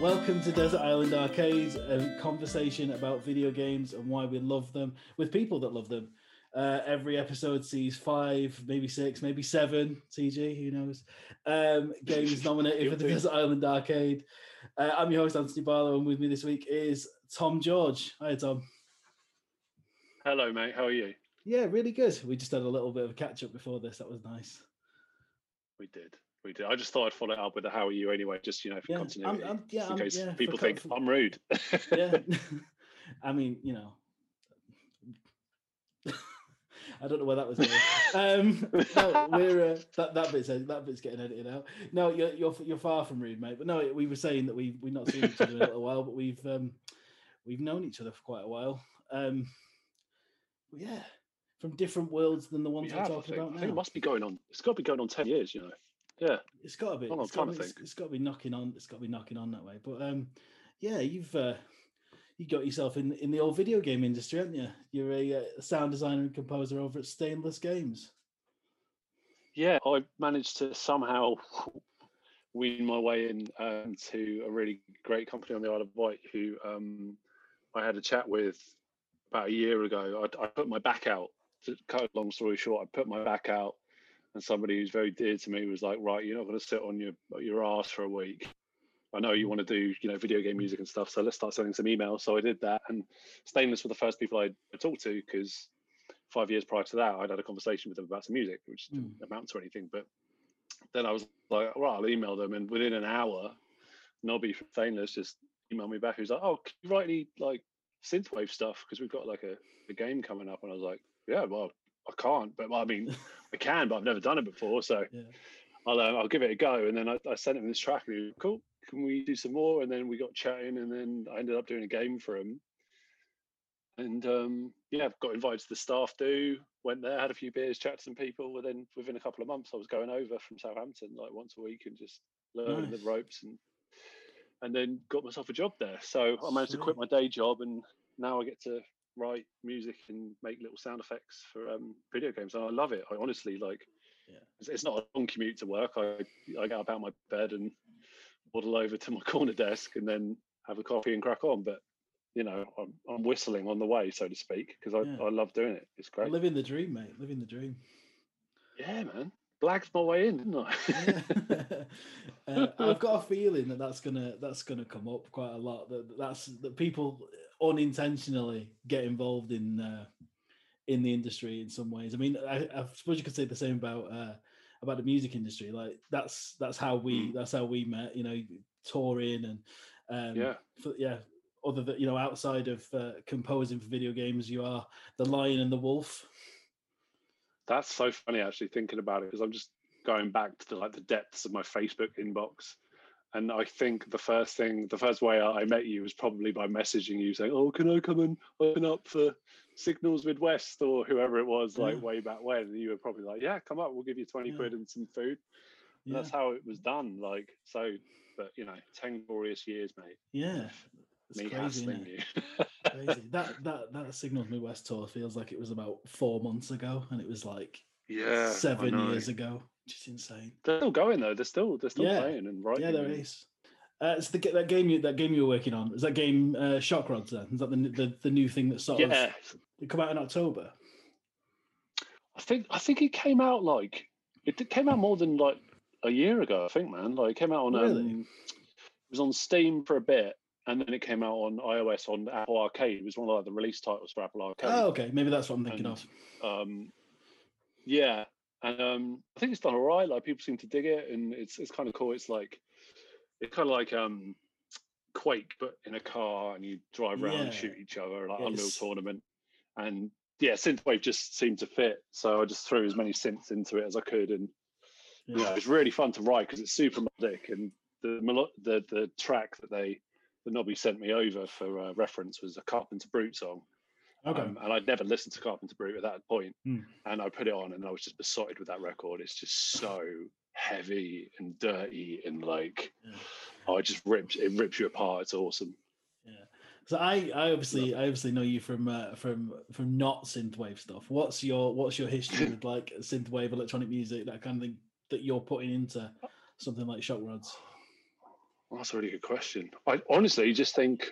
Welcome to Desert Island Arcades, a conversation about video games and why we love them with people that love them. Uh, every episode sees five, maybe six, maybe seven, TG, who knows, um, games nominated for the Desert Island Arcade. Uh, I'm your host, Anthony Barlow, and with me this week is Tom George. Hi, Tom. Hello, mate. How are you? Yeah, really good. We just had a little bit of a catch up before this. That was nice. We did. We did. I just thought I'd follow it up with a how are you anyway, just you know, for Yeah, continuity. I'm- I'm- yeah, in I'm- case yeah, people think for- I'm rude. yeah. I mean, you know, I don't know where that was. Um, no, we're uh, that that bit's that bit's getting edited out. No, you're you're you're far from rude, mate. But no, we were saying that we we've not seen each other in a little while, but we've um, we've known each other for quite a while. Um, yeah, from different worlds than the ones we're have, I talking about I think it must be going on. It's got to be going on ten years, you know. Yeah. It's got to be. Hold It's got to be, to it's got to be knocking on. It's got to be knocking on that way. But um, yeah, you've uh, you got yourself in in the old video game industry, haven't you? You're a, uh sound designer and composer over at Stainless Games. Yeah, I managed to somehow wean my way in um, to a really great company on the Isle of Wight who um, I had a chat with about a year ago. I, I put my back out. To cut a long story short, I put my back out, and somebody who's very dear to me was like, "Right, you're not going to sit on your your ass for a week. I know you want to do you know video game music and stuff, so let's start sending some emails." So I did that, and Stainless were the first people I talked to because five years prior to that, I'd had a conversation with them about some music, which didn't hmm. amount to anything. But then I was like, right, I'll email them. And within an hour, Nobby from Stainless just emailed me back. He was like, oh, can you write any like synthwave stuff? Because we've got like a, a game coming up. And I was like, yeah, well, I can't, but well, I mean, I can, but I've never done it before. So Yeah. I'll, uh, I'll give it a go. And then I, I sent him this track and he was cool. Can we do some more? And then we got chatting and then I ended up doing a game for him. And um, yeah, got invited to the staff do, went there, had a few beers, chatted to some people. And then within a couple of months, I was going over from Southampton like once a week and just learning Nice. the ropes and and then got myself a job there. So I managed to quit my day job and now I get to write music and make little sound effects for um, video games. And I love it. I honestly like Yeah. it's, it's not a long commute to work. I, I get up out my bed and waddle over to my corner desk and then have a coffee and crack on. But you know, I'm, I'm whistling on the way, so to speak, because I, Yeah. I love doing it. It's great. Living the dream, mate. Living the dream. Yeah, man. Blagged my way in, didn't I? uh, I've got a feeling that that's gonna that's gonna come up quite a lot. That that's that people unintentionally get involved in uh, in the industry in some ways. I mean, I, I suppose you could say the same about uh, about the music industry. Like that's that's how we Mm. that's how we met. You know, touring and um, yeah. for, yeah. Other than you know, outside of uh, composing for video games, you are the lion and the wolf. That's so funny actually thinking about it because I'm just going back to the, like the depths of my Facebook inbox. And I think the first thing, the first way I met you was probably by messaging you saying, "Oh, can I come and open up for Signals Midwest or whoever it was, like Yeah. way back when?" And you were probably like, "Yeah, come up, we'll give you twenty Yeah. quid and some food." And Yeah, That's how it was done. Like so, but you know, ten glorious years, mate. yeah. It's me crazy, you. crazy. That that that Signals Midwest tour feels like it was about four months ago, and it was like yeah, seven years ago. Just insane. They're still going though. They're still they're still Yeah. playing and writing. Yeah, there is. Uh, it's the that game you that game you were working on. Is that game uh, Shock Rods? Then is that the, the the new thing that sort Yeah, of it come out in October? I think I think it came out like it came out more than like a year ago. I think, man. Like it came out on Really? um, it was on Steam for a bit, and then it came out on iOS on Apple Arcade. It was one of like, the release titles for Apple Arcade. Oh, okay. Maybe that's what I'm thinking And- of. Um, yeah, and um, I think it's done all right. Like people seem to dig it, and it's it's kind of cool. It's like it's kind of like um, Quake, but in a car, and you drive around and shoot each other like Yeah, Unreal Tournament, and yeah, synthwave just seemed to fit. So I just threw as many synths into it as I could, and you know, Yeah. it's really fun to write because it's super melodic. And the melo- the the track that they the Nobby sent me over for uh, reference was a Carpenter Brut song. Okay. Um, and I'd never listened to Carpenter Brut at that point. Hmm. And I put it on and I was just besotted with that record. It's just so heavy and dirty and like, Yeah. oh, it just rips, it rips you apart. It's awesome. Yeah. So I, I obviously, I obviously know you from uh, from from not synthwave stuff. What's your what's your history with like synthwave, electronic music, that kind of thing that you're putting into something like Shock Rods? Well, that's a really good question. I honestly just think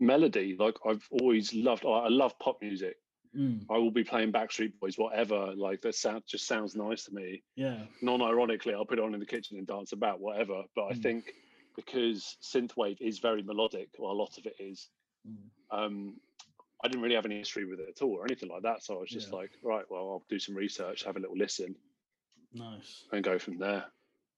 melody. Like I've always loved. I love pop music. Mm, I will be playing Backstreet Boys, whatever. Like that sound just sounds nice to me. yeah. Non-ironically, I'll put it on in the kitchen and dance about whatever. But I Mm. think because synthwave is very melodic, or a lot of it is, Mm, um, I didn't really have any history with it at all or anything like that. So I was just Yeah. like, right, well, I'll do some research, have a little listen, nice. and go from there.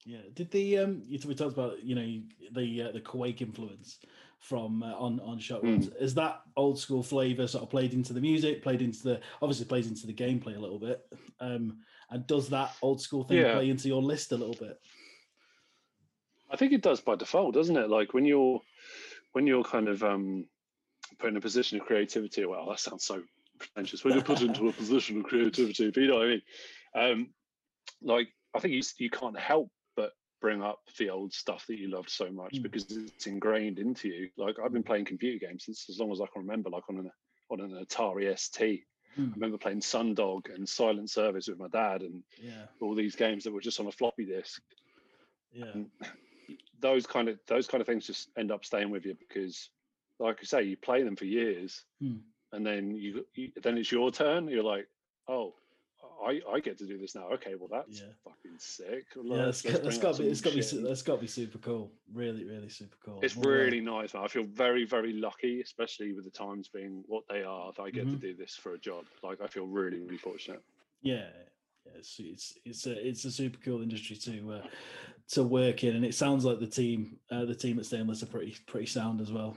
Yeah. Did the um? You, we talked about you know the uh, the Quake influence from uh, on on Shock Rods. Is that old school flavor sort of played into the music, played into the obviously plays into the gameplay a little bit. Um, and does that old school thing Yeah. play into your list a little bit? I think it does by default, doesn't it? Like when you're when you're kind of um, put in a position of creativity. Well, that sounds so pretentious. When you're put into a position of creativity, but you know what I mean. Um, like I think you you can't help bring up the old stuff that you loved so much Mm. because it's ingrained into you. Like I've been playing computer games since as long as I can remember. Like on an on an Atari ST. I Mm, remember playing Sundog and Silent Service with my dad, and yeah. all these games that were just on a floppy disk Yeah. and those kind of those kind of things just end up staying with you because like I say you play them for years Hmm. and then you, you then it's your turn you're like oh I, I get to do this now okay well that's Yeah. fucking sick Yeah, Let's- it's, let's bring got to be, it's got to be, shit su- and- that's got to be super cool. Really, really super cool. it's really nice man. I feel very very lucky especially with the times being what they are that I get Mhm. to do this for a job like I feel really really fortunate Yeah, yeah, it's it's it's a it's a super cool industry to uh, to work in, and it sounds like the team uh, the team at Stainless are pretty pretty sound as well.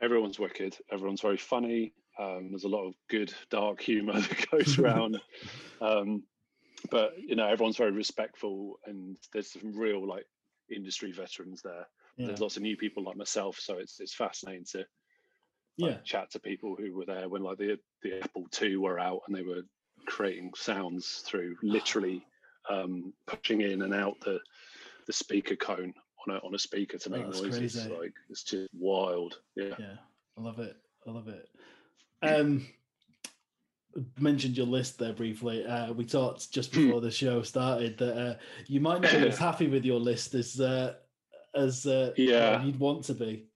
everyone's wicked. Everyone's very funny. Um, there's a lot of good dark humor that goes around. um, but you know, everyone's very respectful, and there's some real like industry veterans there. Yeah, There's lots of new people like myself, so it's it's fascinating to yeah, chat to people who were there when like the the Apple II were out and they were creating sounds through literally um, pushing in and out the the speaker cone on a on a speaker to Oh, make that's noises. crazy. Like it's just wild. Yeah. yeah. I love it. I love it. Um, mentioned your list there briefly. Uh, we talked just Hmm. before the show started that uh, you might not be as happy with your list as uh, as uh, Yeah. you'd want to be.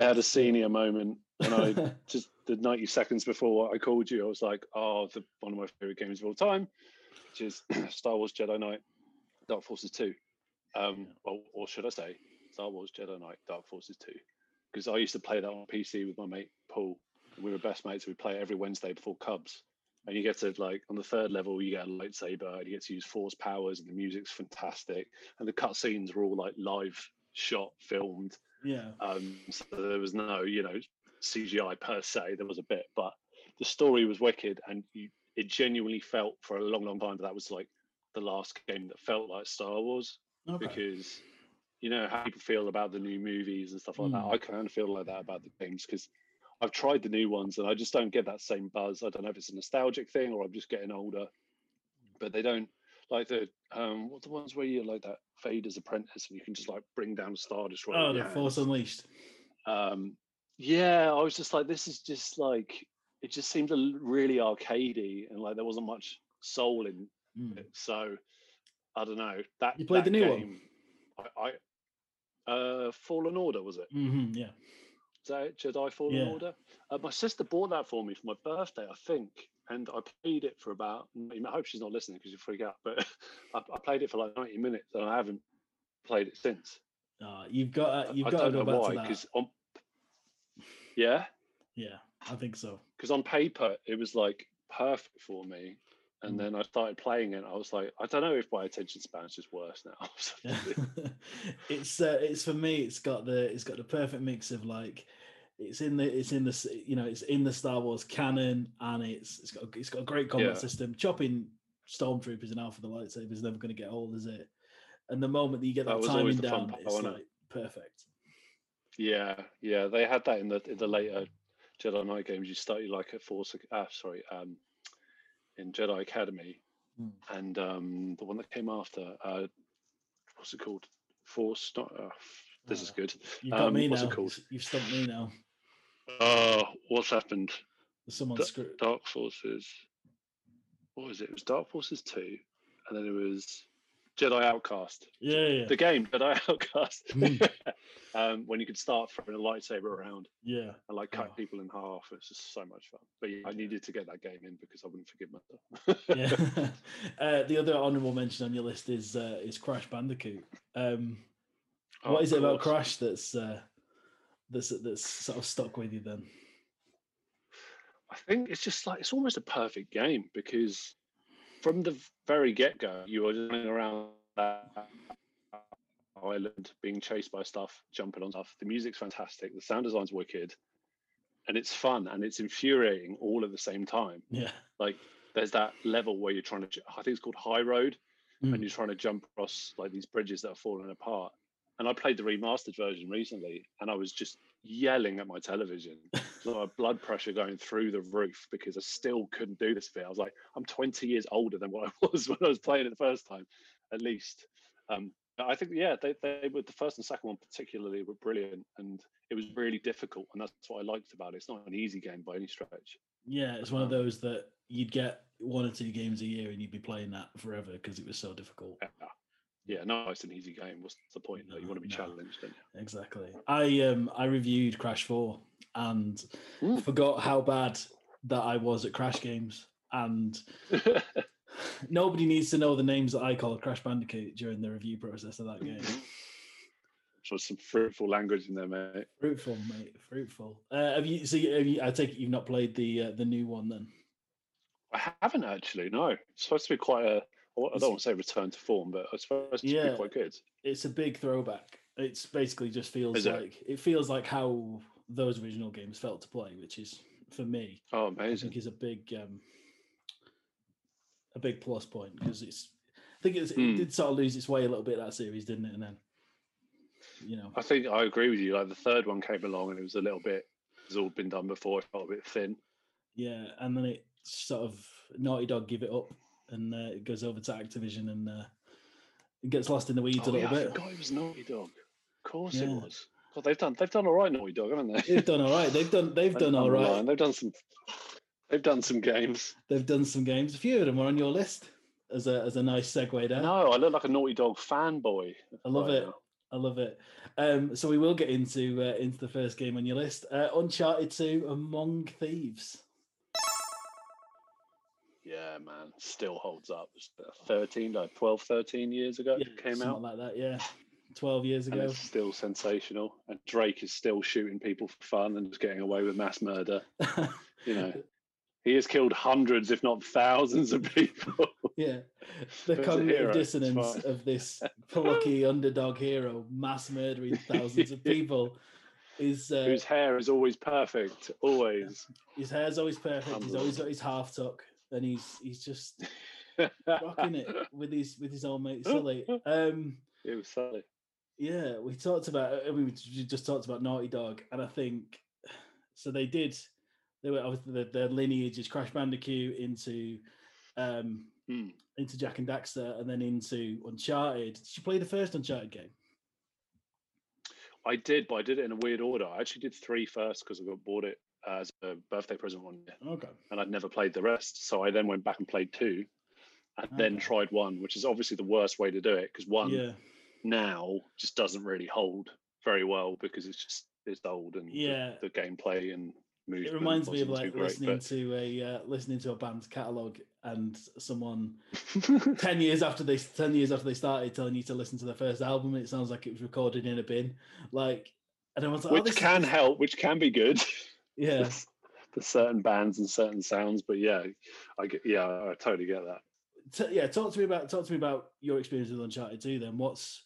I had a senior moment and I just the 90 seconds before I called you, I was like, oh, the, one of my favorite games of all time, which is Star Wars Jedi Knight, Dark Forces 2. Um, or, or should I say, Star Wars Jedi Knight, Dark Forces 2. Because I used to play that on PC with my mate Paul. We were best mates. We play every Wednesday before Cubs. And you get to like on the third level, you get a lightsaber, and you get to use force powers, and the music's fantastic. And the cutscenes were all like live shot, filmed. yeah, Um, so there was no, you know, CGI per se. There was a bit, but the story was wicked, and you, it genuinely felt for a long, long time that that was like the last game that felt like Star Wars okay. because you know how people feel about the new movies and stuff like Mm. that. I kind of feel like that about the games because I've tried the new ones and I just don't get that same buzz. I don't know if it's a nostalgic thing or I'm just getting older, but they don't like the um what the ones where you're like that Vader's apprentice and you can just like bring down a star destroyer. oh, the Force. Unleashed. Um, yeah, I was just like, this is just like it just seemed really arcadey and like there wasn't much soul in Mm. it. So I don't know that You played that the new one? I, I uh Fallen Order was it? hmm yeah. That it? Jedi Fallen Yeah. Order? Uh, my sister bought that for me for my birthday, I think, and I played it for about. I hope she's not listening because you freak out. But I, I played it for like ninety minutes, and I haven't played it since. Uh, you've got uh, you've I got to don't go know back why, to that. because on yeah, Yeah, I think so. because on paper it was like perfect for me. And Mm. then I started playing it. I was like, I don't know if my attention span is just worse now. It's uh, it's for me. It's got the it's got the perfect mix of like it's in the it's in the you know it's in the Star Wars canon and it's it's got it's got a great combat Yeah. system. Chopping stormtroopers and out for the lightsaber is never going to get old, is it? And the moment that you get That that, timing down, part, it's wasn't it? like perfect. Yeah, yeah, they had that in the in the later Jedi Knight games. You started like at Force, ah, sorry, um, in Jedi Academy, Mm. and um, the one that came after, uh, what's it called? Force. Not. Uh, this is Uh, good. You've got Um, me what's now. it called? You've stumped me now. Oh, what's happened? Someone Da- screw. Dark Forces. What was it? It was Dark Forces two, and then it was Jedi Outcast. Yeah, yeah, The game Jedi Outcast. Mm. um, when you could start throwing a lightsaber around yeah. and like cut Oh. people in half. It's just so much fun. But yeah, I needed to get that game in because I wouldn't forgive myself. yeah. uh, the other honourable mention on your list is uh, is Crash Bandicoot. Um, Oh, what is it about. Crash that's uh, that's that's sort of stuck with you then? I think it's just like it's almost a perfect game because from the very get go, you just running around that island, being chased by stuff, jumping on stuff. The music's fantastic, the sound design's wicked, and it's fun and it's infuriating all at the same time. Yeah. Like there's that level where you're trying to. I think it's called High Road, Mm. and you're trying to jump across like these bridges that are falling apart. And I played the remastered version recently, and I was just yelling at my television, my blood pressure going through the roof because I still couldn't do this bit. I was like, I'm 20 years older than what I was when I was playing it the first time, at least. Um, I think, yeah, they, they were the first and second one particularly were brilliant, and it was really difficult, and that's what I liked about it. It's not an easy game by any stretch. Yeah, it's one of Um, those that you'd get one or two games a year and you'd be playing that forever because it was so difficult. Yeah, yeah, no, it's an easy game. What's the point? though? you want to be no. challenged, don't you? Exactly. I um I reviewed Crash 4 and Mm. forgot how bad that I was at Crash games and nobody needs to know the names that I call Crash Bandicoot during the review process of that game. so some fruitful language in there, mate. Fruitful, mate. Fruitful. Uh, have you? So have you, I take it you've not played the uh, the new one then? I haven't actually. No, it's supposed to be quite a. I I It's- don't want to say return to form, but it's supposed to Yeah. be quite good. It's a big throwback. It's basically just feels Is like it feels like how those original games felt to play, which is for me Oh, amazing! I think is a big um, a big plus point because it's. I think it's, Hmm. it did sort of lose its way a little bit that series, didn't it? And then, you know, I think I agree with you. Like the third one came along and it was a little bit. It's all been done before. It felt a bit thin. yeah, and then it sort of Naughty Dog give it up, and uh, it goes over to Activision, and uh, it gets lost in the weeds a Oh, little yeah, I bit. forgot it was Naughty Dog. Of course it was. God, they've done they've done all right, Naughty Dog, haven't they? They've done all right. They've done they've done all the right. They've done some. They've done some games. They've done some games. A few of them are on your list as a as a nice segue there. No, I look like a Naughty Dog fanboy. I love right it. now. I love it. Um, so we will get into uh, into the first game on your list, uh, Uncharted Two: Among Thieves. Yeah, man, still holds up. It's 13, like 12, 13 years ago Yeah, came out. like that. Yeah, twelve years and ago. it's still sensational. And Drake is still shooting people for fun and just getting away with mass murder. You know, he has killed hundreds, if not thousands, of people. yeah, the cognitive dissonance of this plucky underdog hero mass murdering thousands of people is uh, Whose hair is always perfect, always. his hair's always perfect. He's always got his half tuck, and he's he's just rocking it with his with his old mate Sully. Um, it was silly. yeah, we talked about. I mean, we just talked about Naughty Dog, and I think so. They did. They were obviously their, their lineage is Crash Bandicoot into um Hmm. into Jak and Daxter, and then into Uncharted. Did you play the first Uncharted game? I did, but I did it in a weird order. I actually did three first because I got bought it as a birthday present one year, Okay. and I'd never played the rest. So I then went back and played two, and then tried one, which is obviously the worst way to do it because one Yeah. now just doesn't really hold very well because it's just it's old and the- Yeah. the, gameplay and It reminds me of like great, listening to a uh, listening to a band's catalog and someone ten years after they ten years after they started telling you to listen to their first album. It sounds like it was recorded in a bin. Like, and everyone's like, oh, which this can this- help, which can be good. Yeah. There's- for certain bands and certain sounds, but yeah, I get yeah, I totally get that. T- yeah, talk to me about talk to me about your experience with Uncharted 2 then. What's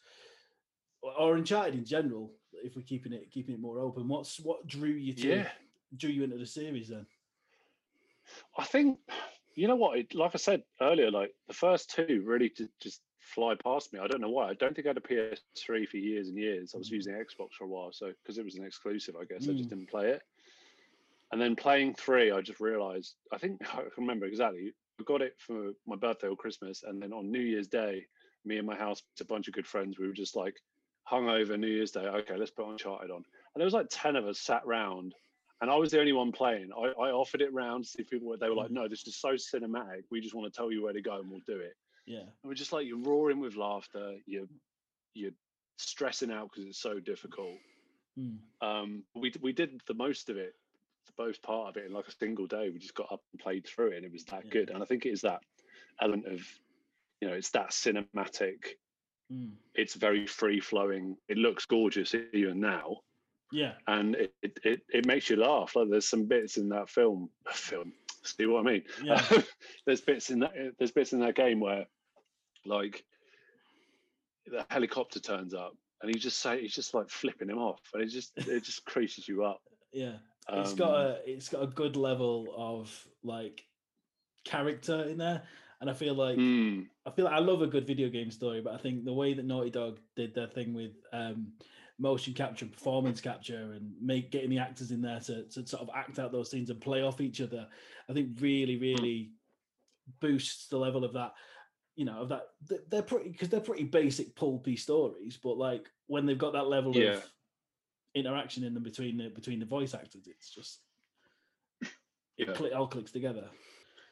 or Uncharted in general, if we're keeping it keeping it more open, what's what drew you to Yeah. drew you into the series then? I think you know what, it, like I said earlier, like the first two really did just fly past me. I don't know why. I don't think I had a PS3 for years and years. I was Mm. using Xbox for a while, so because it was an exclusive, I guess I Mm. just didn't play it. And then playing three, I just realised. I think I can remember exactly. I got it for my birthday or Christmas, and then on New Year's Day, me and my house, a bunch of good friends, we were just like hung over New Year's Day. Okay, let's put Uncharted on, and there was like ten of us sat round, and I was the only one playing. I, I offered it round to see if people were. They were like, "No, this is so cinematic. We just want to tell you where to go, and we'll do it." Yeah. And we're just like you're roaring with laughter. You're you're stressing out because it's so difficult. Mm. Um, we we did the most of it, most part of it in like a single day. We just got up and played through it, and it was that Yeah. good. And I think it is that element of, you know, it's that cinematic. Mm. It's very free flowing. It looks gorgeous even now, Yeah. and it, it it it makes you laugh. Like there's some bits in that film. Film. See what I mean? Yeah. there's bits in that. There's bits in that game where, like, the helicopter turns up, and he just say he's just like flipping him off, and it just it just creases you up. Yeah. It's got Um, a it's got a good level of like character in there. And I feel like mm, I feel like I love a good video game story, but I think the way that Naughty Dog did their thing with um, motion capture, performance capture, and make getting the actors in there to, to sort of act out those scenes and play off each other, I think really, really boosts the level of that. You know, of that they're pretty because they're pretty basic pulpy stories, but like when they've got that level Yeah. of interaction in them between the between the voice actors, it's just it Yeah. cli- all clicks together.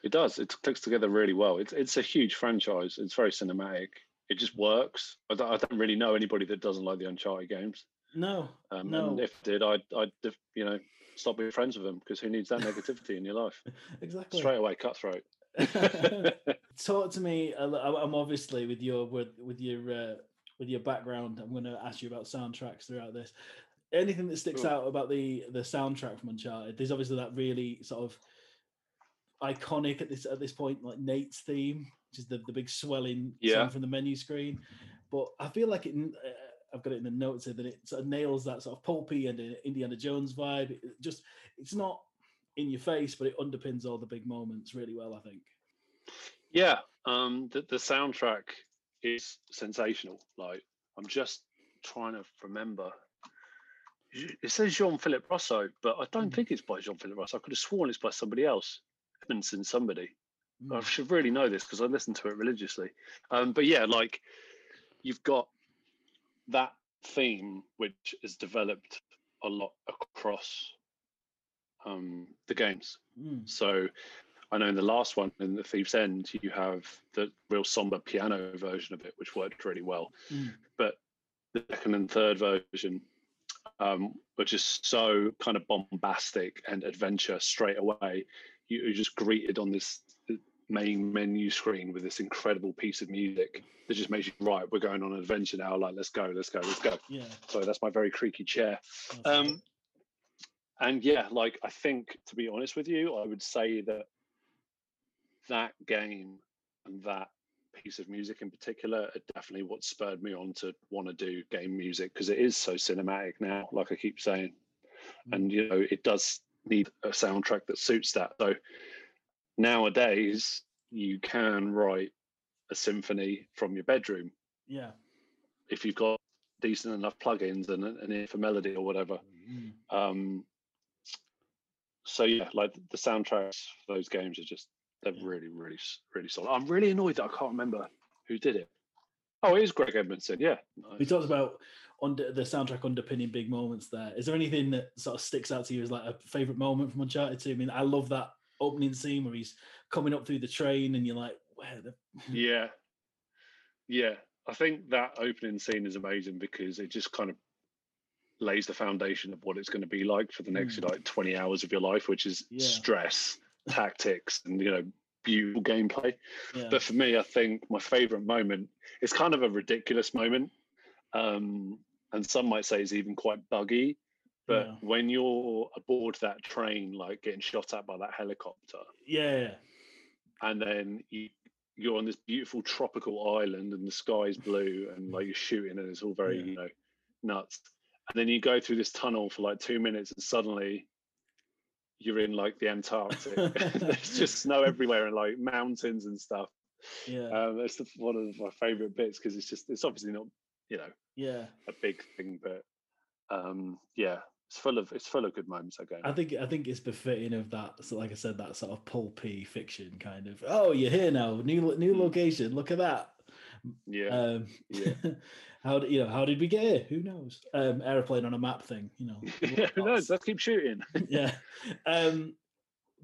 it does. It clicks together really well. It's it's a huge franchise. It's very cinematic. It just works. I don't, I don't really know anybody that doesn't like the Uncharted games. No, Um, No. And if did, I'd I'd you know stop being friends with them because who needs that negativity in your life? exactly. Straight away, cutthroat. talk to me i'm obviously with your with, with your uh, with your background i'm going to ask you about soundtracks throughout this anything that sticks Sure. out about the the soundtrack from uncharted there's obviously that really sort of iconic at this at this point like nate's theme which is the, the big swelling Yeah. song from the menu screen but i feel like it uh, i've got it in the notes here that it sort of nails that sort of pulpy and uh, indiana jones vibe it just it's not in your face but it underpins all the big moments really well i think Yeah, um, the, the soundtrack is sensational. Like, I'm just trying to remember. It says Jean Philippe Rosso, but I don't Mm. think it's by Jean Philippe Rosso. I could have sworn it's by somebody else. Edmonson, somebody. I Mm. should really know this because I listen to it religiously. Um, but yeah, like you've got that theme which is developed a lot across um, the games. Mm. So I know in the last one, in the Thief's End, you have the real somber piano version of it, which worked really well. Mm. But the second and third version um, were just so kind of bombastic and adventure straight away. You, you're just greeted on this main menu screen with this incredible piece of music that just makes you right. We're going on an adventure now. Like, let's go, let's go, let's go. Yeah. Sorry, that's my very creaky chair. that's all right. Um, and yeah, like I think to be honest with you, I would say that that game and that piece of music in particular are definitely what spurred me on to want to do game music because it is so cinematic now, like I keep saying. Mm. And you know, it does need a soundtrack that suits that. So nowadays you can write a symphony from your bedroom yeah. if you've got decent enough plugins and an ear for melody or whatever. Mm. Um, so yeah, like the soundtracks for those games are just they're Yeah. really, really, really solid. I'm really annoyed that I can't remember who did it. Oh, it is Greg Edmonson. Yeah, We talked about under the soundtrack underpinning big moments. There is there anything that sort of sticks out to you as like a favorite moment from Uncharted 2? I mean, I love that opening scene where he's coming up through the train and you're like, where the yeah, yeah. I think that opening scene is amazing because it just kind of lays the foundation of what it's going to be like for the next Mm. like 20 hours of your life, which is Yeah. stress, tactics, and you know, beautiful gameplay. yeah. but for me, I think my favorite moment is kind of a ridiculous moment. Um, and some might say is even quite buggy. But Yeah. when you're aboard that train, like getting shot at by that helicopter, yeah. and then you, you're on this beautiful tropical island and the sky's blue and like you're shooting and it's all very, Yeah. you know, nuts. And then you go through this tunnel for like two minutes and suddenly you're in like the Antarctic. There's just snow everywhere and like mountains and stuff. Yeah. Um, that's the, one of my favorite bits because it's just it's obviously not you know yeah. a big thing, but um, yeah, it's full of it's full of good moments. Game. I think I think it's befitting of that. So, like I said, that sort of pulpy fiction kind of. Oh, you're here now. New new Mm. location. Look at that. yeah, Um, yeah. how did you know? How did we get here? Who knows? Um, airplane on a map thing. You know. Who knows? Let's keep shooting. yeah. Um,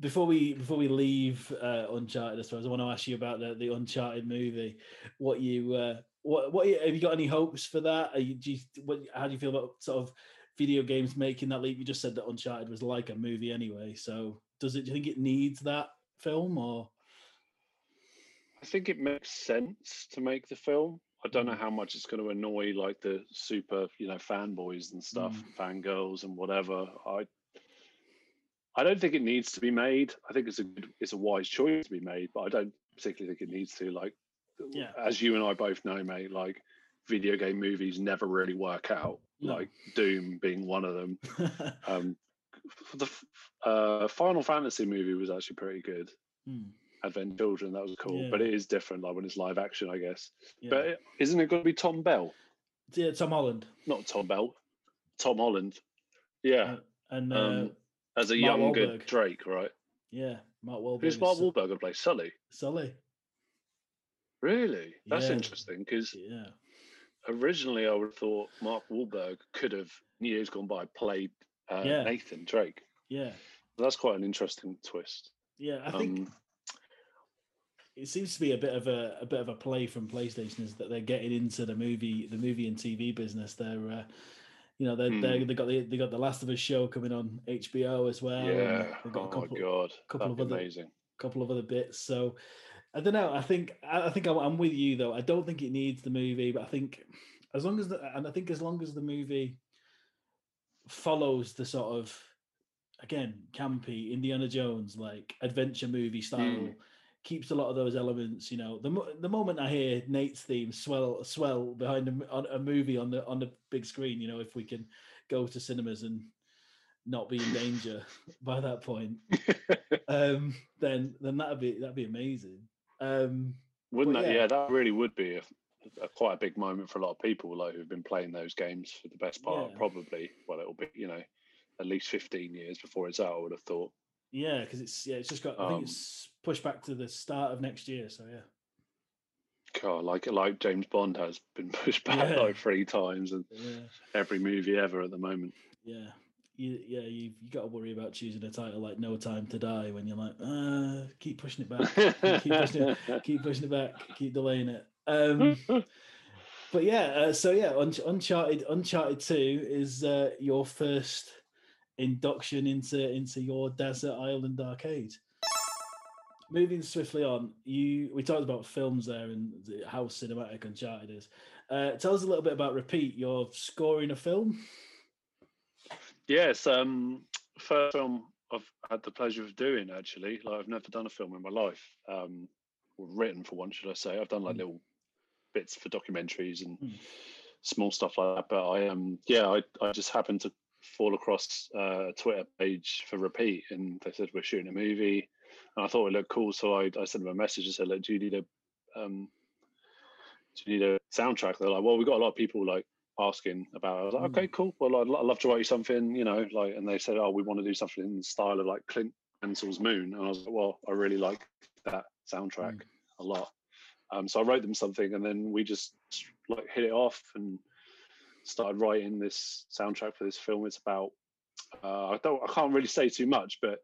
before we before we leave uh, Uncharted, I suppose I want to ask you about the, the Uncharted movie. What you uh, what what have you got any hopes for that? Are you, do you what, how do you feel about sort of video games making that leap? You just said that Uncharted was like a movie anyway. So does it? Do you think it needs that film or? I think it makes sense to make the film. I don't know how much it's going to annoy like the super, you know, fanboys and stuff, Mm. fangirls and whatever. I I don't think it needs to be made. I think it's a good, it's a wise choice to be made, but I don't particularly think it needs to. Like, Yeah. as you and I both know, mate, like video game movies never really work out. No. Like Doom being one of them. Um, the uh, Final Fantasy movie was actually pretty good. Hmm, Advent Children, that was cool, but it is different, like when it's live action, I guess. yeah. But it, isn't it going to be Tom Bell? yeah, Tom Holland Not Tom Bell, Tom Holland. Yeah, and uh, um, as a Mark young good. Drake, right? yeah, Mark Wahlberg. Who's Mark Wahlberg going to play? Sully. Sully. Really? That's Yeah. interesting because Yeah, originally I would have thought Mark Wahlberg could have years gone by played uh, Yeah. Nathan Drake. yeah, That's quite an interesting twist. yeah. I think Um, it seems to be a bit of a, a bit of a play from PlayStation is that they're getting into the movie the movie and TV business. They're uh, you know they they Hmm. they got the they got the Last of Us show coming on HBO as well. yeah. they've got Oh a couple my god, couple that'd of other- amazing. couple of other bits. So I don't know. I think I, think I'm, I'm with you though. I don't think it needs the movie, but I think as long as the and I think as long as the movie follows the sort of again campy Indiana Jones like adventure movie style. Mm. Keeps a lot of those elements, you know. The mo- the moment I hear Nate's theme swell swell behind a, on a movie on the on the big screen, you know, if we can go to cinemas and not be in danger by that point, um, then then that'd be that'd be amazing. Um, Wouldn't that? yeah. Yeah. that really would be a, a quite a big moment for a lot of people, like who've been playing those games for the best part. Yeah. Probably, well, it'll be you know at least fifteen years before it's out. I would have thought. yeah, because it's yeah, it's just got. I think Um, it's pushed back to the start of next year. So yeah, God, like like James Bond has been pushed back Yeah. like three times, and yeah, every movie ever at the moment. yeah. You, yeah, you you got to worry about choosing a title like No Time to Die when you're like, uh, keep pushing it back, keep pushing it, keep pushing it back, keep delaying it. Um, but yeah, uh, so yeah, Un- Uncharted, Uncharted Two is uh, your first induction into into your desert island arcade. Moving swiftly on, you we talked about films there and the- how cinematic Uncharted is. Uh, tell us a little bit about Repeat. You're scoring a film. Yes, um, first film I've had the pleasure of doing actually. Like I've never done a film in my life, um, or written for one, should I say? I've done like Mm. little bits for documentaries and Mm. small stuff like that. But I um, yeah, I I just happened to fall across uh, a Twitter page for Repeat, and they said we're shooting a movie, and I thought it looked cool, so I I sent them a message and said, look, do you need a um, do you need a soundtrack? They're like, well, we've got a lot of people like asking about. It. I was like, Mm. okay, cool. Well, I'd, I'd love to write you something, you know, like, and they said, oh, we want to do something in the style of like Clint Mansell's Moon, and I was like, well, I really like that soundtrack Mm. a lot. Um, so I wrote them something, and then we just like hit it off and started writing this soundtrack for this film. It's about uh, I don't I can't really say too much, but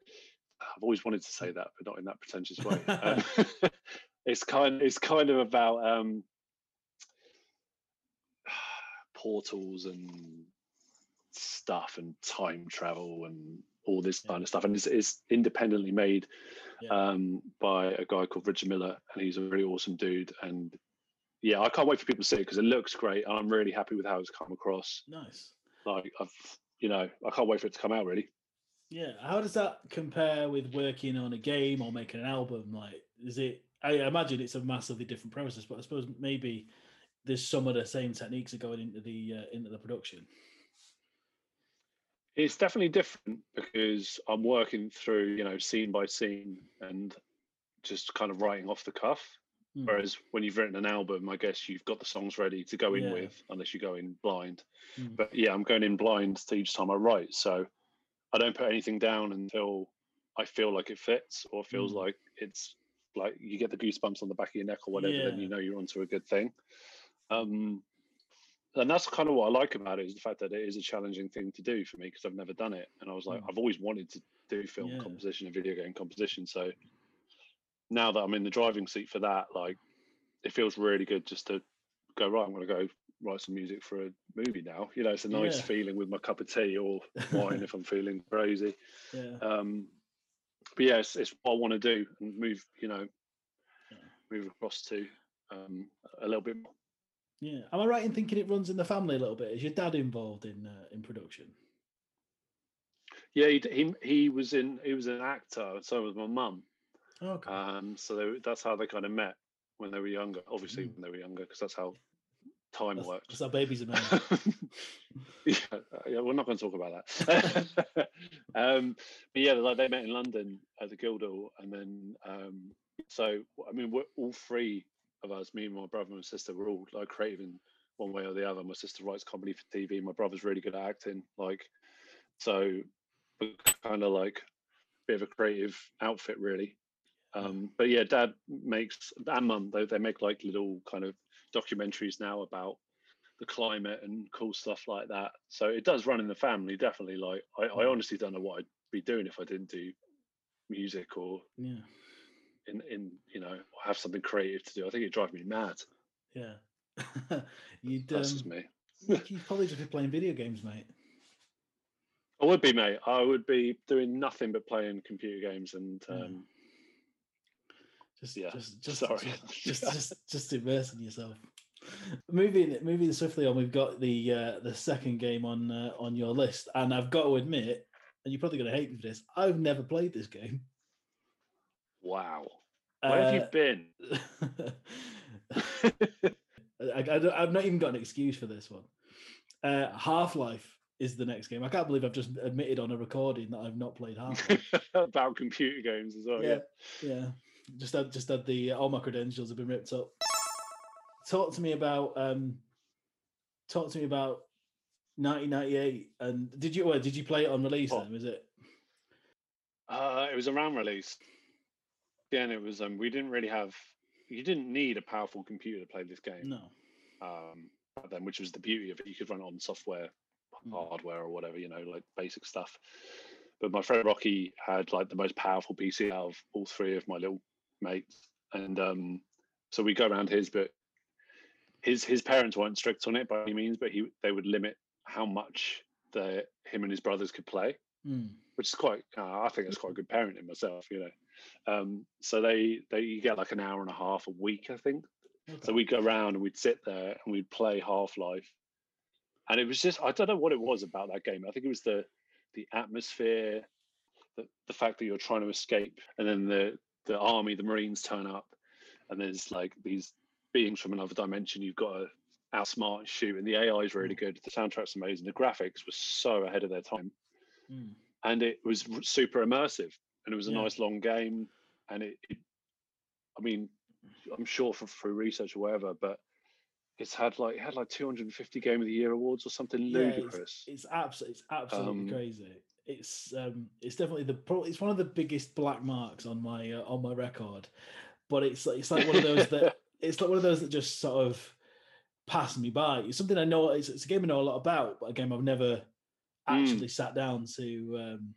I've always wanted to say that, but not in that pretentious way. Um, it's kind it's kind of about um, portals and stuff and time travel and all this Yeah. kind of stuff, and it's, it's independently made Yeah. um, by a guy called Richard Miller, and he's a really awesome dude. And yeah, I can't wait for people to see it because it looks great, and I'm really happy with how it's come across. Nice. Like I've, you know, I can't wait for it to come out. Really, Yeah. How does that compare with working on a game or making an album? Like, is it? I imagine it's a massively different process, but I suppose maybe there's some of the same techniques are going into the uh, into the production. it's definitely different because I'm working through, you know, scene by scene and just kind of writing off the cuff. Hmm. Whereas when you've written an album, I guess you've got the songs ready to go in Yeah. with, unless you go in blind. Mm. But yeah, I'm going in blind to each time I write, so I don't put anything down until I feel like it fits or feels Mm. like it's like you get the goosebumps on the back of your neck or whatever. Then you know you're onto a good thing. Um, and that's kind of what I like about it is the fact that it is a challenging thing to do for me because I've never done it, and I was like, Mm. I've always wanted to do film Yeah. composition and video game composition. So now that I'm in the driving seat for that, like, it feels really good just to go right. I'm going to go write some music for a movie now. You know, it's a nice Yeah. feeling with my cup of tea or wine if I'm feeling crazy. Yeah. Um, but yeah, it's, it's what I want to do and move. You know, Yeah. move across to um, a little bit more. Yeah. Am I right in thinking it runs in the family a little bit? Is your dad involved in uh, in production? Yeah, he, he he was in he was an actor. So was my mum. Okay. Um, so they, that's how they kind of met when they were younger. Obviously, Mm. when they were younger, because that's how time that's, works. that's how babies are yeah, uh, yeah, we're not going to talk about that. um, but yeah, like they met in London at the Guildhall, and then um, so I mean, we're all three of us, me and my brother and my sister, were all like creative in one way or the other. My sister writes comedy for TV. My brother's really good at acting. Like, so we're kind of like a bit of a creative outfit, really. Um, but yeah, dad makes and mum they they make like little kind of documentaries now about the climate and cool stuff like that. So it does run in the family, definitely. Like I, I Mm. honestly don't know what I'd be doing if I didn't do music or yeah. in in you know have something creative to do. I think it drives me mad. Yeah. You'd That's um, just me. you'd probably just be playing video games, mate. I would be, mate. I would be doing nothing but playing computer games and um, Just, Yeah, just, just, sorry. just, just, just, immersing yourself. Moving, moving swiftly on. We've got the uh, the second game on uh, on your list, and I've got to admit, and you're probably going to hate me for this. I've never played this game. wow. Where have you Uh, been? I, I don't, I've not even got an excuse for this one. Uh, Half Life is the next game. I can't believe I've just admitted on a recording that I've not played Half Life. about computer games as well. yeah, Yeah. yeah. Just had just had the all my credentials have been ripped up. Talk to me about um. Talk to me about 1998. And did you? Well, did you play it on release? Oh. Then was it? Uh, it was around release. Again, it was. Um, we didn't really have. You didn't need a powerful computer to play this game. No. Um, then, which was the beauty of it. You could run it on software, Mm. hardware, or whatever. You know, like basic stuff. But my friend Rocky had like the most powerful PC out of all three of my little mates, and um, so we go around his. But his his parents weren't strict on it by any means, but he they would limit how much the him and his brothers could play Mm. which is quite uh, i think it's quite a good parenting myself you know. Um so they they you get like an hour and a half a week i think. So we'd go around and we'd sit there and we'd play half-life. And it was just i don't know what it was about that game. I think it was the the atmosphere the, the fact that you're trying to escape and then the the army the marines turn up and there's like these beings from another dimension you've got to outsmart and shoot and the ai is really good the soundtrack's amazing the graphics were so ahead of their time Mm. and it was super immersive and it was a Yeah. nice long game and it, it i mean i'm sure for through research or whatever but it's had like it had like 250 game of the year awards or something Yeah, it's- ludicrous It's absolutely, it's absolutely Um, crazy. It's um, it's definitely the pro- it's one of the biggest black marks on my uh, on my record, but it's like it's like one of those that it's like one of those that just sort of pass me by. It's something I know. It's, it's a game I know a lot about, but a game I've never Mm. actually sat down to um,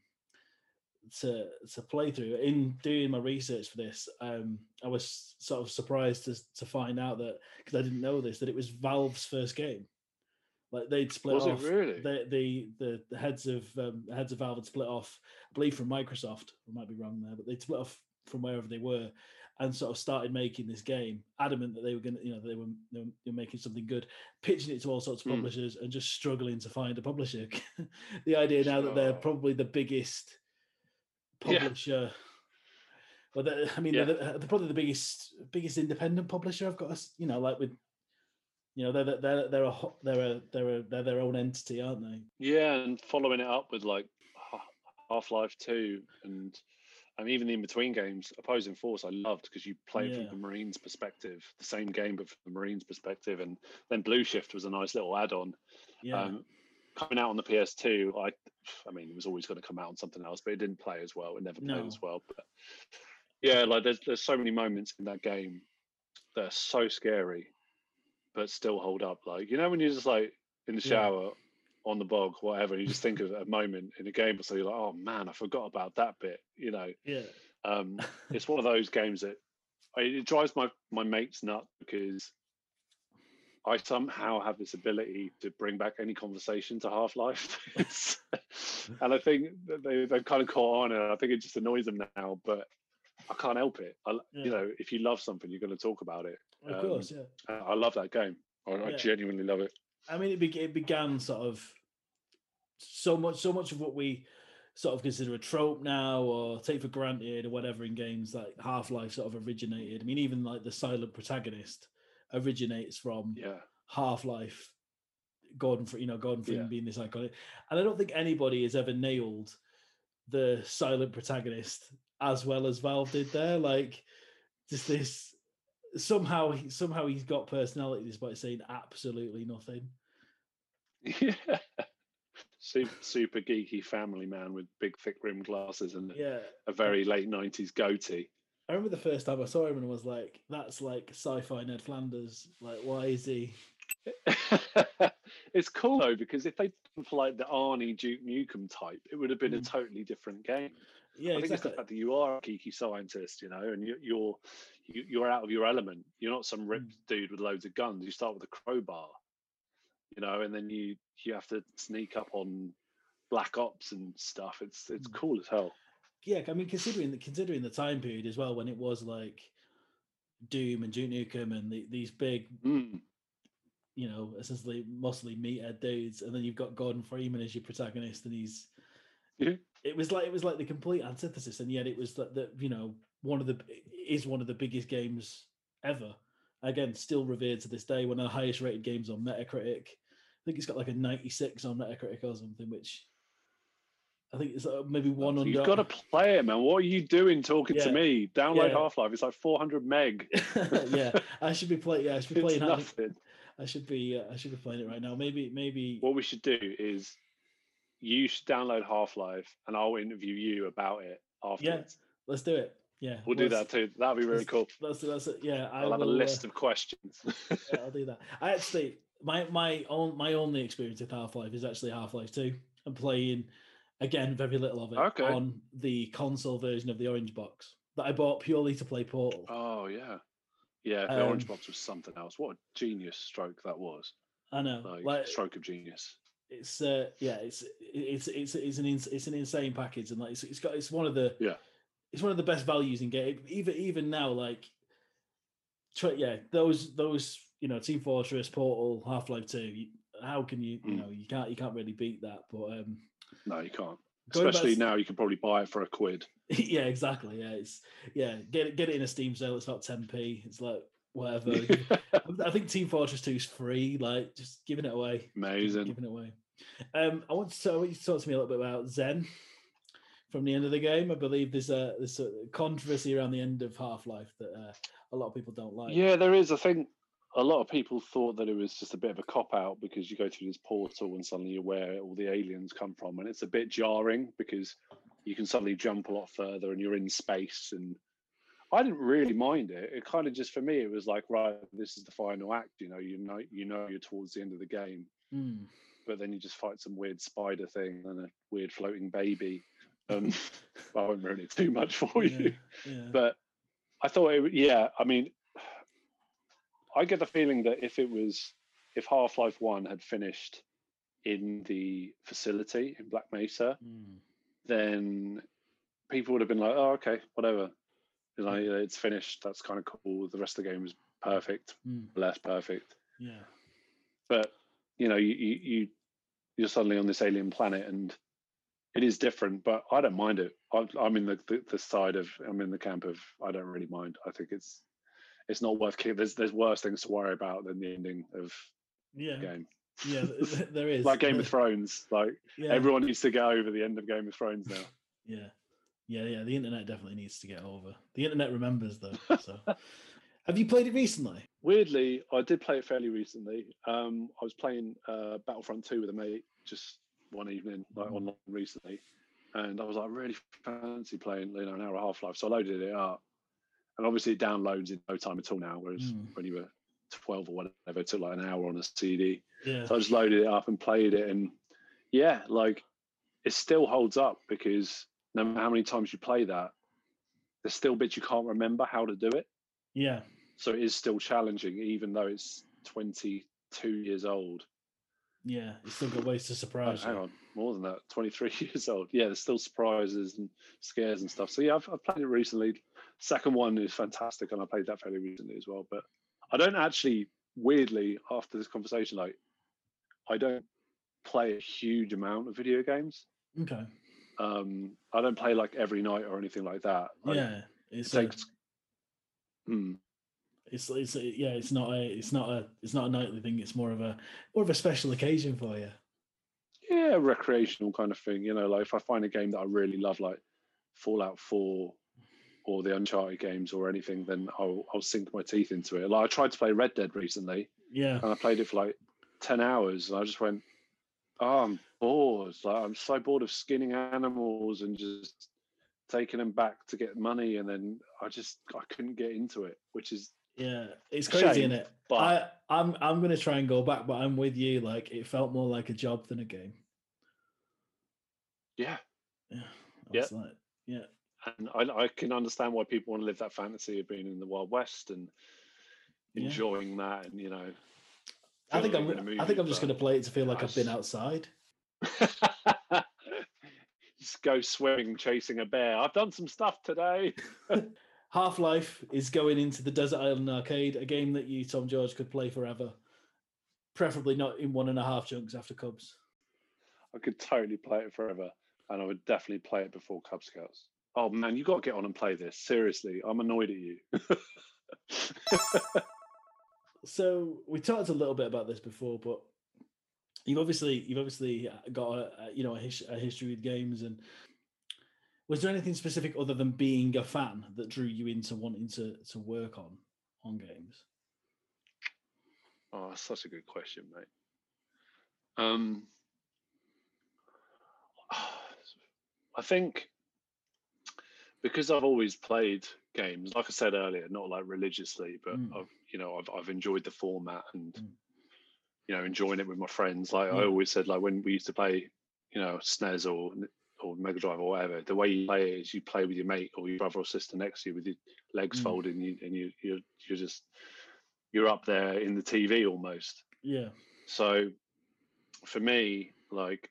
to to play through. In doing my research for this, um, I was sort of surprised to to find out that because I didn't know this that it was Valve's first game. Like they'd split Was it off really? the, the the the heads of um, the heads of Valve had split off, I believe from Microsoft. I might be wrong there, but they'd split off from wherever they were, and sort of started making this game. Adamant that they were going to, you know, they were, they were making something good, pitching it to all sorts of Mm. publishers, and just struggling to find a publisher. the idea now that they're probably the biggest Yeah. publisher. Well, I mean, Yeah. they're, the- they're probably the biggest biggest independent publisher. I've got, s- you know, like with, you know, they're they're they're a they're a they're a they're their own entity, aren't they? yeah and following it up with like half-life 2 and and even the in-between games opposing force i loved because you play it Yeah. from the marines perspective the same game but from the marines perspective and then blue shift was a nice little add-on Yeah. Um, coming out on the PS2, I, I mean, it was always going to come out on something else, but it didn't play as well. It never played No. as well. But yeah, like there's there's so many moments in that game that are so scary, but still hold up. Like you know when you're just like in the Yeah. shower, on the bog, whatever, and you just think of a moment in a game, or so you're like, oh man, I forgot about that bit. You know, Yeah. um, it's one of those games that I, it drives my my mates nuts because I somehow have this ability to bring back any conversation to Half Life, and I think that they they've kind of caught on, and I think it just annoys them now, but. I can't help it. I, Yeah. You know, if you love something, you're going to talk about it. Of Um, course, yeah. I love that game. I, I genuinely love it. I mean, it, be- it began sort of so much, so much of what we sort of consider a trope now or take for granted or whatever in games like Half Life sort of originated. I mean, even like the silent protagonist originates from Yeah. Half Life. Gordon, you know, Gordon Freeman Yeah. being this iconic, and I don't think anybody has ever nailed the silent protagonist as well as Valve did there. Like, just this somehow, he- somehow he's got personality despite saying absolutely nothing. Yeah. Super, super geeky family man with big, thick rimmed glasses and Yeah, a very late 90s goatee. I remember the first time I saw him and was like, "That's like sci-fi Ned Flanders. Like, why is he?" it's cool though, because if they'd done for like the Arnie Duke Nukem type, it would have been a Mm. totally different game. Yeah, I think it's exactly. the fact that you are a geeky scientist, you know, and you, you're you, you're out of your element. You're not some ripped Mm. dude with loads of guns. You start with a crowbar, you know, and then you you have to sneak up on black ops and stuff. It's it's Mm. cool as hell. Yeah, I mean, considering the considering the time period as well, when it was like Doom and Duke Nukem and the, these big, Mm. you know, essentially mostly meathead dudes, and then you've got Gordon Freeman as your protagonist, and he's Yeah. it was like it was like the complete antithesis, and yet it was that the you know one of the is one of the biggest games ever. Again, still revered to this day, one of the highest rated games on Metacritic. I think it's got like a 96 on Metacritic or something, which I think it's uh, maybe one under. You've got to play it, man. What are you doing talking Yeah. to me? Download Yeah. Half Life. It's like 400 meg. yeah, I should be playing. Yeah, I should be playing. Half- nothing. I should be. Uh, I should be playing it right now. Maybe. Maybe. What we should do is you should download Half Life and I'll interview you about it afterwards. Let's do it. Yeah, We'll do let's- that too. That'd be really cool. That's that's it. Yeah, I I'll have a will, uh, list of questions. yeah, I'll do that. I actually my my own my only experience with Half Life is actually Half Life Two. I'm playing again very little of it Okay. on the console version of the Orange Box that I bought purely to play Portal. oh yeah. Yeah, the orange Um, box was something else. What a genius stroke that was. I know, Like, like stroke of genius. it's uh yeah it's it's it's it's an ins- it's an insane package and like it's, it's got it's one of the Yeah. It's one of the best values in game even even now like yeah those those you know Team Fortress Portal Half Life Two how can you you Mm. know you can't you can't really beat that but um No, you can't. going back Especially now you can probably buy it for a quid. yeah exactly yeah it's yeah get it get it in a Steam sale it's about 10p it's like whatever I think Team Fortress 2 is free like just giving it away Amazing. Giving it away. Um, I want to, I want you to talk to me a little bit about Xen from the end of the game. I believe there's a there's a controversy around the end of Half Life that uh, a lot of people don't like. Yeah, there is. I think a lot of people thought that it was just a bit of a cop out because you go through this portal and suddenly you're where all the aliens come from, and it's a bit jarring because you can suddenly jump a lot further and you're in space. And I didn't really mind it. It kind of just for me, it was like, right, this is the final act. You know, you know, you know, you're towards the end of the game, Mm. but then you just fight some weird spider thing and a weird floating baby. Um, I won't ruin it too much for you yeah, yeah. but I thought it. Yeah, I mean, I get the feeling that if it was, if Half Life One had finished in the facility in Black Mesa, Mm. then people would have been like, "Oh, okay, whatever." You know, yeah, it's finished. That's kind of cool. The rest of the game is perfect, Mm. less perfect. yeah, But you know, you, you you're suddenly on this alien planet and it is different, but I don't mind it. I, I'm in the, the the side of I'm in the camp of I don't really mind. I think it's it's not worth keeping. There's there's worse things to worry about than the ending of yeah, the game. yeah. th- th- There is Like Game of Thrones, like yeah, everyone needs to get over the end of Game of Thrones now. yeah, yeah, yeah. The internet definitely needs to get over. The internet remembers though. So, have you played it recently? Weirdly, I did play it fairly recently. Um, I was playing uh, Battlefront 2 with a mate just one evening, like Mhm. online recently, and I was like, really fancy playing, you know, an hour and a half life. So I loaded it up, and obviously it downloads in no time at all now. Whereas Mm. when you were 12 or whatever. It took like an hour on a CD. Yeah. So I just loaded it up and played it. And yeah, like it still holds up because no matter how many times you play that, there's still bits you can't remember how to do it. Yeah. So it is still challenging, even though it's 22 years old. Yeah. It's still got ways to Oh, surprise hang you. on, more than that, 23 years old. Yeah, there's still surprises and scares and stuff. So yeah, I've, I've played it recently. Second one is fantastic, and I played that fairly recently as well. But I don't actually, weirdly, after this conversation, like I don't play a huge amount of video games. Okay. Um, I don't play like every night or anything like that. Like, yeah. it It's a, takes. It's it's yeah. It's not a it's not a it's not a nightly thing. It's more of a more of a special occasion for you. yeah, recreational kind of thing. You know, like if I find a game that I really love, like Fallout Four or the Uncharted games or anything, then I'll I'll sink my teeth into it. Like I tried to play Red Dead recently, Yeah. and I played it for like ten hours, and I just went, "Oh, I'm bored. Like I'm so bored of skinning animals and just taking them back to get money, and then I just I couldn't get into it, which is Yeah. It's crazy, Shame, isn't it? but I I'm I'm gonna try and go back, but I'm with you. Like it felt more like a job than a game. yeah, Yeah. Yeah. like, yeah. and I, I can understand why people want to live that fantasy of being in the Wild West and Yeah. enjoying that, and you know. I think I'm. like you're in a I think I'm just gonna play it to feel like I've been outside. Just go swimming, chasing a bear. I've done some stuff today. Half Life is going into the Desert Island Arcade, a game that you, Tom George, could play forever. Preferably not in one and a half chunks after Cubs. I could totally play it forever, and I would definitely play it before Cub Scouts. Oh man, you got to get on and play this. Seriously, I'm annoyed at you. So we talked a little bit about this before, but you've obviously you've obviously got a, you know a, his, a history with games and was there anything specific other than being a fan that drew you into wanting to to work on on games? oh, such a good question, mate. Um, I think because I've always played games, like I said earlier, not like religiously, but Mm. I've you know I've I've enjoyed the format and Mm. you know enjoying it with my friends. Like I always said, like when we used to play, you know, SNES or or Mega Drive or whatever, the way you play it is you play with your mate or your brother or sister next to you with your legs Mm. folded and you and you you're you're just you're up there in the TV almost. Yeah, So for me, like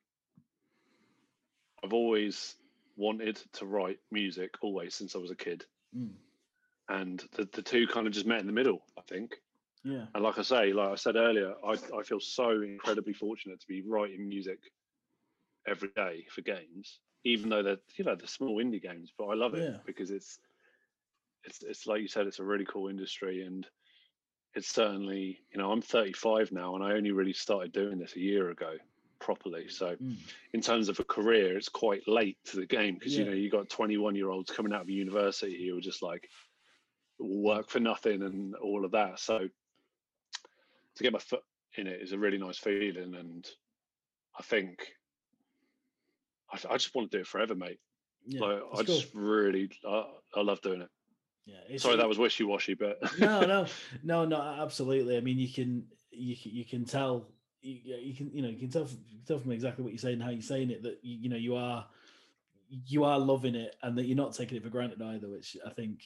I've always wanted to write music always since I was a kid. Mm. And the, the two kind of just met in the middle, I think. yeah, And like I say, like I said earlier, I, I feel so incredibly fortunate to be writing music every day for games, even though they're you know they're small indie games. But I love it Yeah. because it's it's it's like you said, it's a really cool industry, and it's certainly you know I'm 35 now, and I only really started doing this a year ago properly. So Mm. in terms of a career, it's quite late to the game because you know you got 21 year olds coming out of university who are just like work for nothing and all of that. So to get my foot in it is a really nice feeling, and I think I, I just want to do it forever, mate. yeah. like I it's cool. just really I, I love doing it. yeah. Sorry, that was wishy washy, but no, no, no, no. Absolutely. I mean, you can you can, you can tell you, you can you know you can tell from, you can tell from exactly what you're saying, how you're saying it that you, you know you are you are loving it, and that you're not taking it for granted either, which I think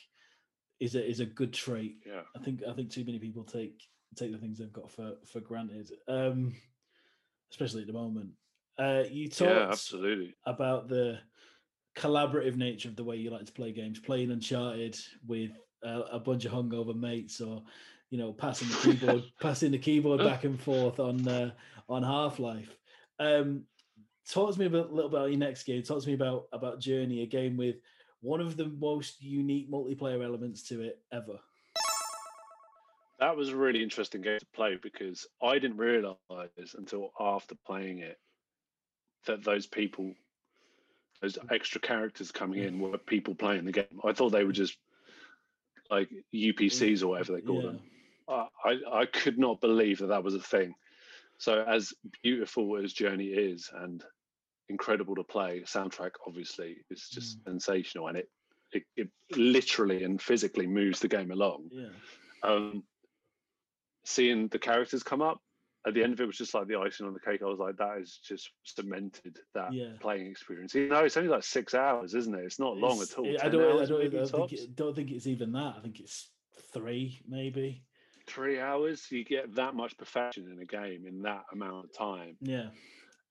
is a is a good trait. yeah, I think I think too many people take take the things they've got for for granted, um, especially at the moment. Uh, you talked yeah, absolutely. about the collaborative nature of the way you like to play games, playing Uncharted with uh, a bunch of hungover mates, or you know, passing the keyboard, passing the keyboard back and forth on uh, on Half Life. Um, talk to me about, a little bit about your next game. Talk to me about about Journey, a game with one of the most unique multiplayer elements to it ever. That was a really interesting game to play because I didn't realize until after playing it that those people, those mm. extra characters coming mm. in, were people playing the game. I thought they were mm. just like NPCs or whatever they call Yeah. them. I, I could not believe that that was a thing. So as beautiful as Journey is and incredible to play, soundtrack obviously is just sensational, and it, it it literally and physically moves the game along. Yeah, Um, seeing the characters come up at the end of it was just like the icing on the cake. I was like, that is just cemented that Yeah. playing experience. You know, it's only like six hours, isn't it? It's not long It's- at all. I don't. I don't, I don't, think it, don't think it's even that. I think it's three, maybe. Three hours, you get that much perfection in a game in that amount of time. Yeah,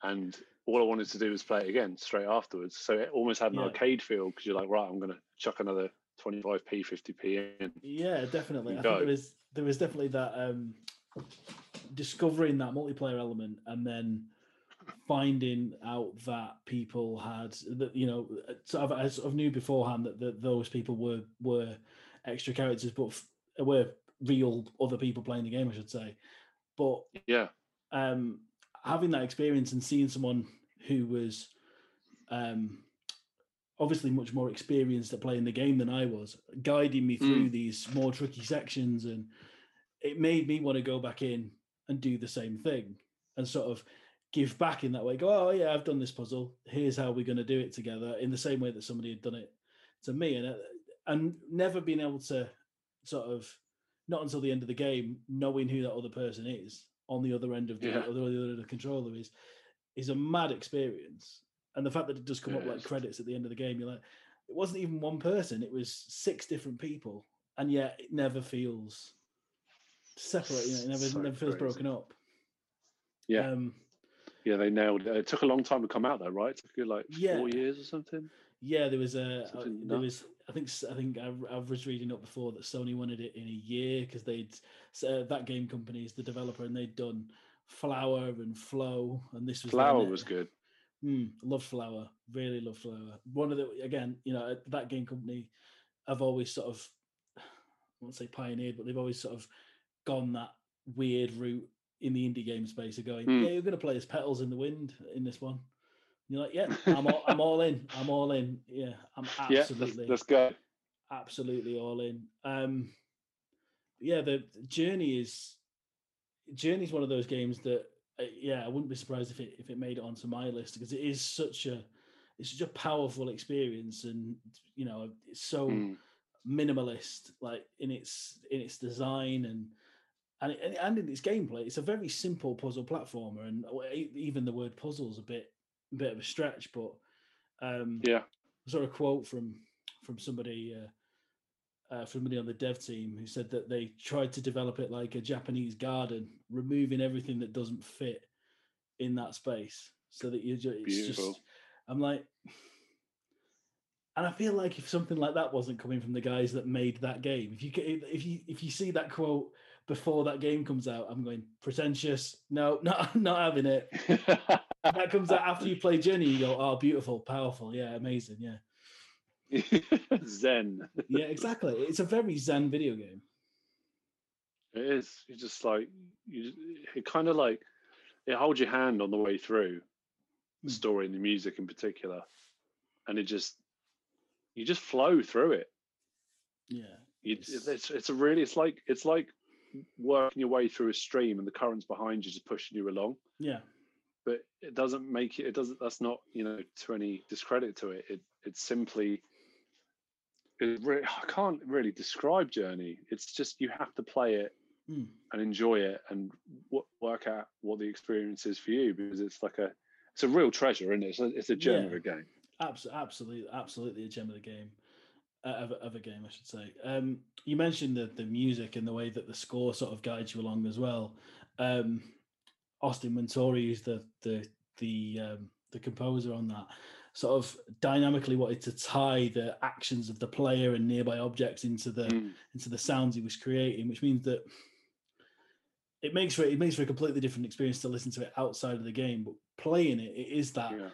And all I wanted to do was play it again straight afterwards. So it almost had an Yeah. arcade feel because you're like, right, I'm going to chuck another 25p, 50p in. yeah, definitely. I think go. there is there is definitely that um, discovering that multiplayer element and then finding out that people had that you know sort of I sort of knew beforehand that, that those people were were extra characters, but f- were real other people playing the game, I should say. But Yeah. um, having that experience and seeing someone who was um, obviously much more experienced at playing the game than I was, guiding me through these more tricky sections, and it made me want to go back in and do the same thing and sort of give back in that way. Go, oh yeah, I've done this puzzle. Here's how we're going to do it together in the same way that somebody had done it to me, and uh, and never being able to sort of not until the end of the game knowing who that other person is on the other end of the Yeah. other, other end of the controller is is a mad experience. And the fact that it does come It up like credits at the end of the game, you're like, it wasn't even one person; it was six different people, and yet it never feels separate. You know, it never So never feels crazy. broken up. Yeah. Um, Yeah, they nailed it. It took a long time to come out, though, right? It took you like Yeah. four years or something. Yeah, there was a uh, there was I think I think I, I was reading up before that Sony wanted it in a year because they'd uh, that game company is the developer and they'd done Flower and Flow and this was Flower was good. Mm, love Flower, really love Flower. One of the again, you know, that game company have always sort of I won't say pioneered, but they've always sort of gone that weird route in the indie game space of going, Hmm. yeah, you're going to play as petals in the wind in this one. And you're like, yeah, I'm all, I'm all in. I'm all in. Yeah, I'm Yeah, let's, absolutely, let's go. absolutely all in. Um, yeah, the the journey is journey is one of those games that uh, yeah, I wouldn't be surprised if it if it made it onto my list because it is such a it's such a powerful experience and you know it's so Mm. minimalist like in its in its design and and, it- and in its gameplay it's a very simple puzzle platformer and even the word puzzle is a bit a bit of a stretch but um Yeah. I saw a quote from from somebody uh, uh, somebody on the dev team who said that they tried to develop it like a Japanese garden, removing everything that doesn't fit in that space, so that you just it's Beautiful. just. I'm like, and I feel like if something like that wasn't coming from the guys that made that game, if you if you if you see that quote before that game comes out, I'm going pretentious. No, not not having it. That comes out after you play Journey. You go, oh, beautiful, powerful, yeah, amazing, yeah. Zen. yeah, exactly. It's a very zen video game. It is. You just like you. It kind of like it holds your hand on the way through the Hmm. story and the music in particular, and it just you just flow through it. Yeah, You, It's- it's it's a really it's like it's like working your way through a stream and the currents behind you just pushing you along. yeah, But it doesn't make it. It doesn't. That's not you know to any discredit to it. It it's simply. It re- I can't really describe Journey. It's just you have to play it Mm. and enjoy it and w- work out what the experience is for you because it's like a it's a real treasure isn't it it's a, it's a gem of a game Abs- absolutely, absolutely a gem of the game, uh, of, a- of a game, I should say. Um, you mentioned the the music and the way that the score sort of guides you along as well. Um, Austin Wintory, who's the the the um, the composer on that, sort of dynamically wanted to tie the actions of the player and nearby objects into the Mm. into the sounds he was creating, which means that it makes for it makes for a completely different experience to listen to it outside of the game. But playing it, it is that yeah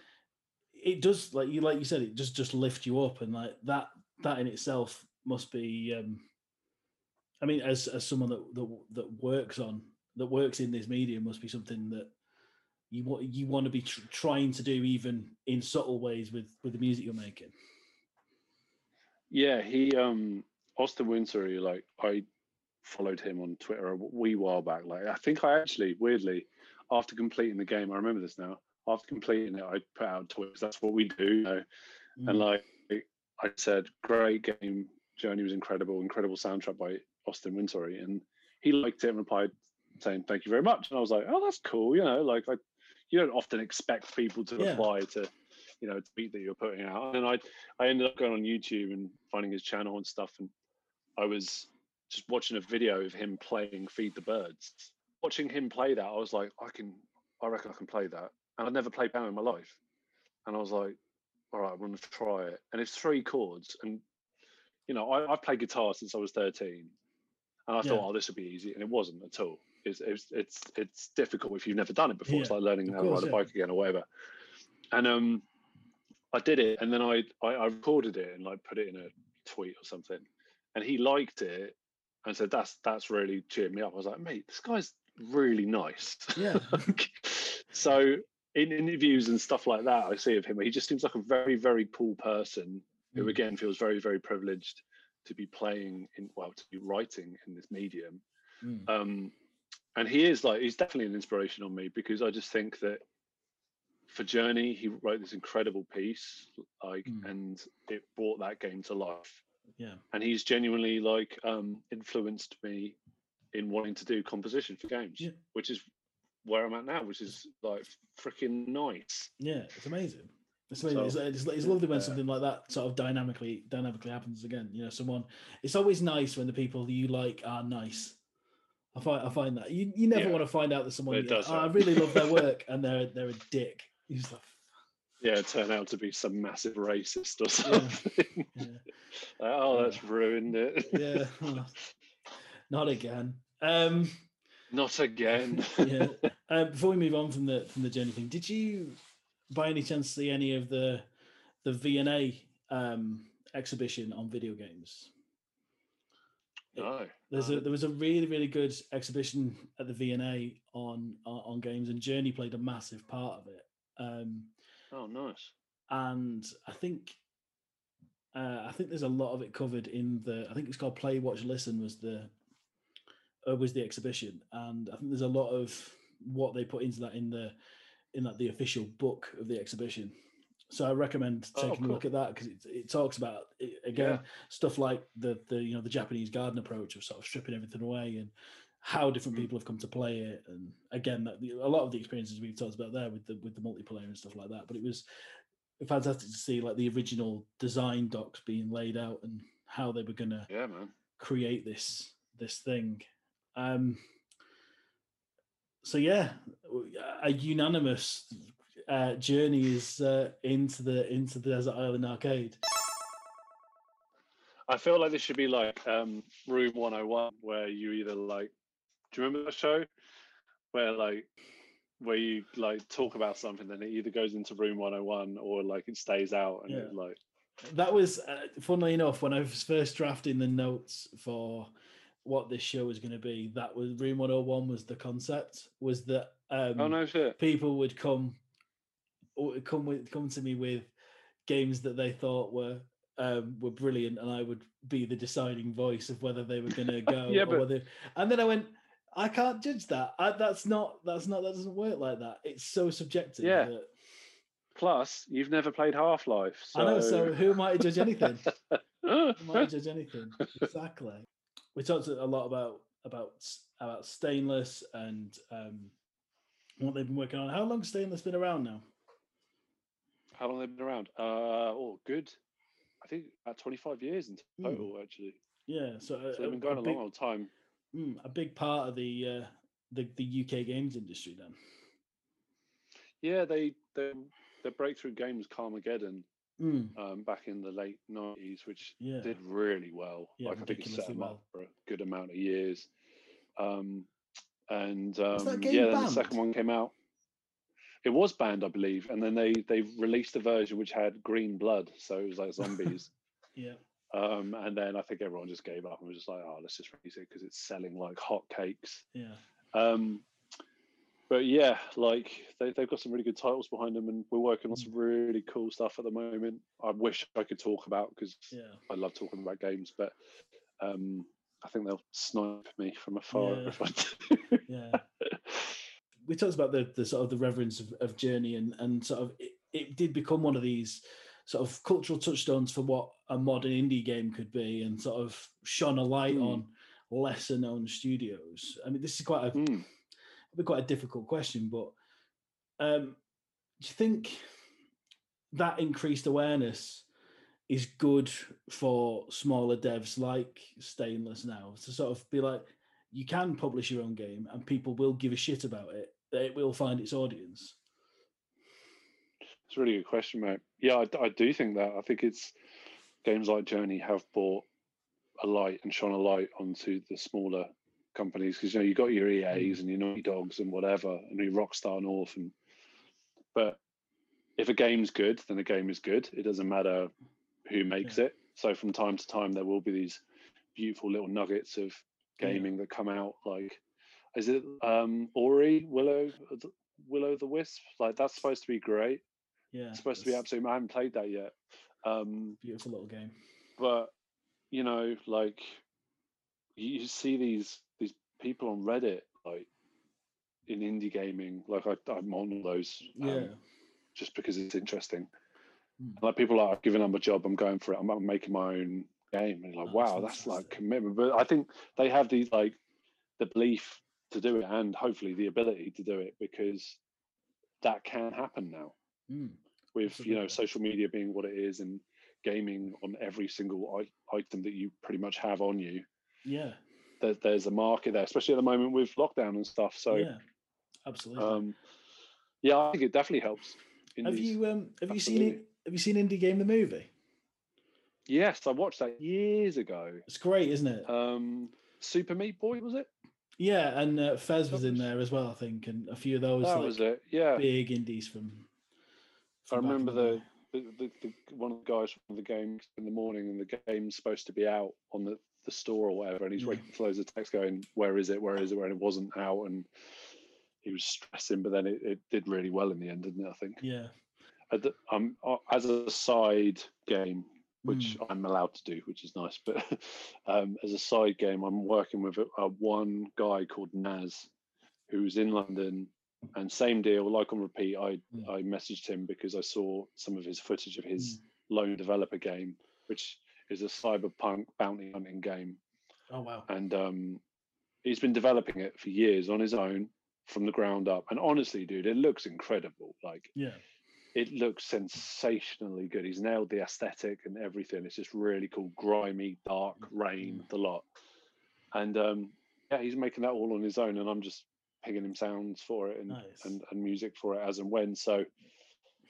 it does like you like you said, it just just lift you up, and like that that in itself must be. um I mean, as as someone that that, that works on that works in this medium, must be something that you want you want to be tr- trying to do even in subtle ways with with the music you're making. yeah he um Austin Wintory like i followed him on twitter a wee while back like i think i actually weirdly after completing the game i remember this now after completing it i put out tweets that's what we do you know and Mm. like I said, great game. Journey was incredible, incredible soundtrack by Austin Wintory, and he liked it and replied saying thank you very much, and I was like, oh, that's cool. You know, like I, you don't often expect people to Yeah. reply to, you know, a tweet that you're putting out. And I, I ended up going on YouTube and finding his channel and stuff, and I was just watching a video of him playing Feed the Birds. Watching him play that, I was like, I can, I reckon I can play that. And I'd never played piano in my life, and I was like, all right, I'm going to try it. And it's three chords, and you know, I, I've played guitar since I was 13, and I Yeah. thought, oh, this would be easy, and it wasn't at all. It's it's it's, it's difficult if you've never done it before. It's like learning how to ride a bike again or whatever. And um, I did it, and then I, I I recorded it and like put it in a tweet or something, and he liked it and said, "That's that's really cheered me up." I was like, "Mate, this guy's really nice." Yeah. so in interviews and stuff like that, I see of him, he just seems like a very very cool person who Mm. again feels very very privileged to be playing in well to be writing in this medium Mm. um and he is like he's definitely an inspiration on me because i just think that for journey he wrote this incredible piece like Mm. and it brought that game to life Yeah. and he's genuinely like um influenced me in wanting to do composition for games Yeah. which is where i'm at now which is like freaking nice Yeah, it's amazing. It's amazing. So, it's, it's, it's lovely when yeah. something like that sort of dynamically dynamically happens again. You know, someone. It's always nice when the people you like are nice. I find I find that you, you never Yeah. want to find out that someone It you- does "Oh, I really love their work and they're they're a dick. You just like, yeah turn out to be some massive racist or something yeah, oh that's ruined it yeah, oh, not again. Um, not again yeah. Uh, before we move on from the from the journey thing, did you by any chance see any of the the V&A um, exhibition on video games? no There's a there was a really really good exhibition at the V&A on on, on games, and Journey played a massive part of it. Um, oh nice and I think uh, I think there's a lot of it covered in the. I think it's called Play Watch Listen was the uh, was the exhibition, and I think there's a lot of what they put into that in the in like the official book of the exhibition. So I recommend Oh, taking a look at that because it, it talks about it, again Yeah. stuff like the the you know the Japanese garden approach of sort of stripping everything away and how different Mm. people have come to play it and again that, the- a lot of the experiences we've talked about there with the with the multiplayer and stuff like that but it was fantastic to see like the original design docs being laid out and how they were going to yeah man create this this thing um so yeah a unanimous uh journey is uh into the into the desert island arcade I feel like this should be like um, Room 101, where you either like, do you remember that show? Where like, where you like talk about something, then it either goes into Room 101 or like it stays out and it Yeah. like, that was uh, funnily enough when i was first drafting the notes for what this show was going to be that was room 101 was the concept was that um oh no shit. people would come come with come to me with games that they thought were um, were brilliant, and I would be the deciding voice of whether they were going to go. Yeah, or but- whether, and then I went, I can't judge that. I, that's not that's not that doesn't work like that. It's so subjective. Yeah. that- Plus, you've never played Half Life. So... I know. So who am I to judge anything? Who am I to judge anything? Exactly. We talked a lot about about about stainless and um, what they've been working on. How long stainless been around now? How long they've they been around? Uh, oh, good. I think about 25 years in Hmm. total, actually. Yeah, so, a, So they've been going a a big, long old time. mm, a big part of the uh, the the UK games industry. Then, Yeah, they, they their breakthrough game was Carmageddon Mm, um, back in the late 90s, which yeah, did really well. Yeah, like I think it set them well. up for a good amount of years. Um, and um, yeah, then the second one came out. It was banned, I believe, and then they they released a version which had green blood, so it was like zombies. yeah, um, and then I think everyone just gave up and was just like, "Oh, let's just release it because it's selling like hotcakes." yeah. Um, but yeah, like they, they've got some really good titles behind them, and we're working on some Mm. really cool stuff at the moment. I wish I could talk about because Yeah, I love talking about games, but um, I think they'll snipe me from afar Yeah. if I do. yeah. we talked about the, the sort of the reverence of, of journey and and sort of it, it did become one of these sort of cultural touchstones for what a modern indie game could be and sort of shone a light Hmm. on lesser known studios? I mean, this is quite a Mm. Be quite a difficult question, but um, do you think that increased awareness is good for smaller devs like Stainless now to sort of be like, you can publish your own game and people will give a shit about it. It will find its audience. It's a really good question, mate. Yeah, I, I do think that. I think it's games like Journey have brought a light and shone a light onto the smaller companies because you know you got your EAs and your Naughty Dogs and whatever, and your Rockstar North, and but if a game's good, then the game is good. It doesn't matter who makes it. So from time to time, there will be these beautiful little nuggets of Yeah. gaming that come out. Like, is it um, Ori Willow Willow the Wisp? Like that's supposed to be great. Yeah, It's supposed to be it's absolutely. I haven't played that yet. Um, beautiful little game. but you know, like you, see these people on Reddit, like in indie gaming. Like I, I'm on those. um, Yeah, just because it's interesting. Mm. Like people are like, giving up a job, I'm going for it. I'm, I'm making my own game, and like, Oh, wow, that's like commitment. But I think they have these like the belief to do it, and hopefully the ability to do it because that can happen now Mm, with you know social media being what it is and gaming on every single item that you pretty much have on you. yeah, There, there's a market there, especially at the moment with lockdown and stuff. So yeah, absolutely. um, yeah, I think it definitely helps. have these- you um have you seen it? Have you seen Indie Game the movie? Yes, I watched that years ago. It's great, isn't it? Um, Super Meat Boy was it? yeah, and uh, Fez was in there as well, I think, and a few of those that like was it. Yeah, big indies from. I from in remember the the, the, the, the one of the guys from the game in the morning, and the game's supposed to be out on the, the store or whatever, and he's waiting for loads of text going, "Where is it? Where is it?" When it wasn't out, and he was stressing, but then it, it did really well in the end, didn't it? I think. Yeah. The- um, uh, as a side game, which Mm. I'm allowed to do, which is nice. But um, as a side game, I'm working with a, a one guy called Naz, who's in London, and same deal, like on repeat. I Mm. I messaged him because I saw some of his footage of his Mm. lone developer game, which is a cyberpunk bounty hunting game, Oh wow. and um, he's been developing it for years on his own from the ground up. And honestly, dude, it looks incredible. Like Yeah. it looks sensationally good. He's nailed the aesthetic and everything. It's just really cool, grimy, dark, rain, the lot. And um, yeah, he's making that all on his own, and I'm just pinging him sounds for it and, Nice. and, and music for it as and when. So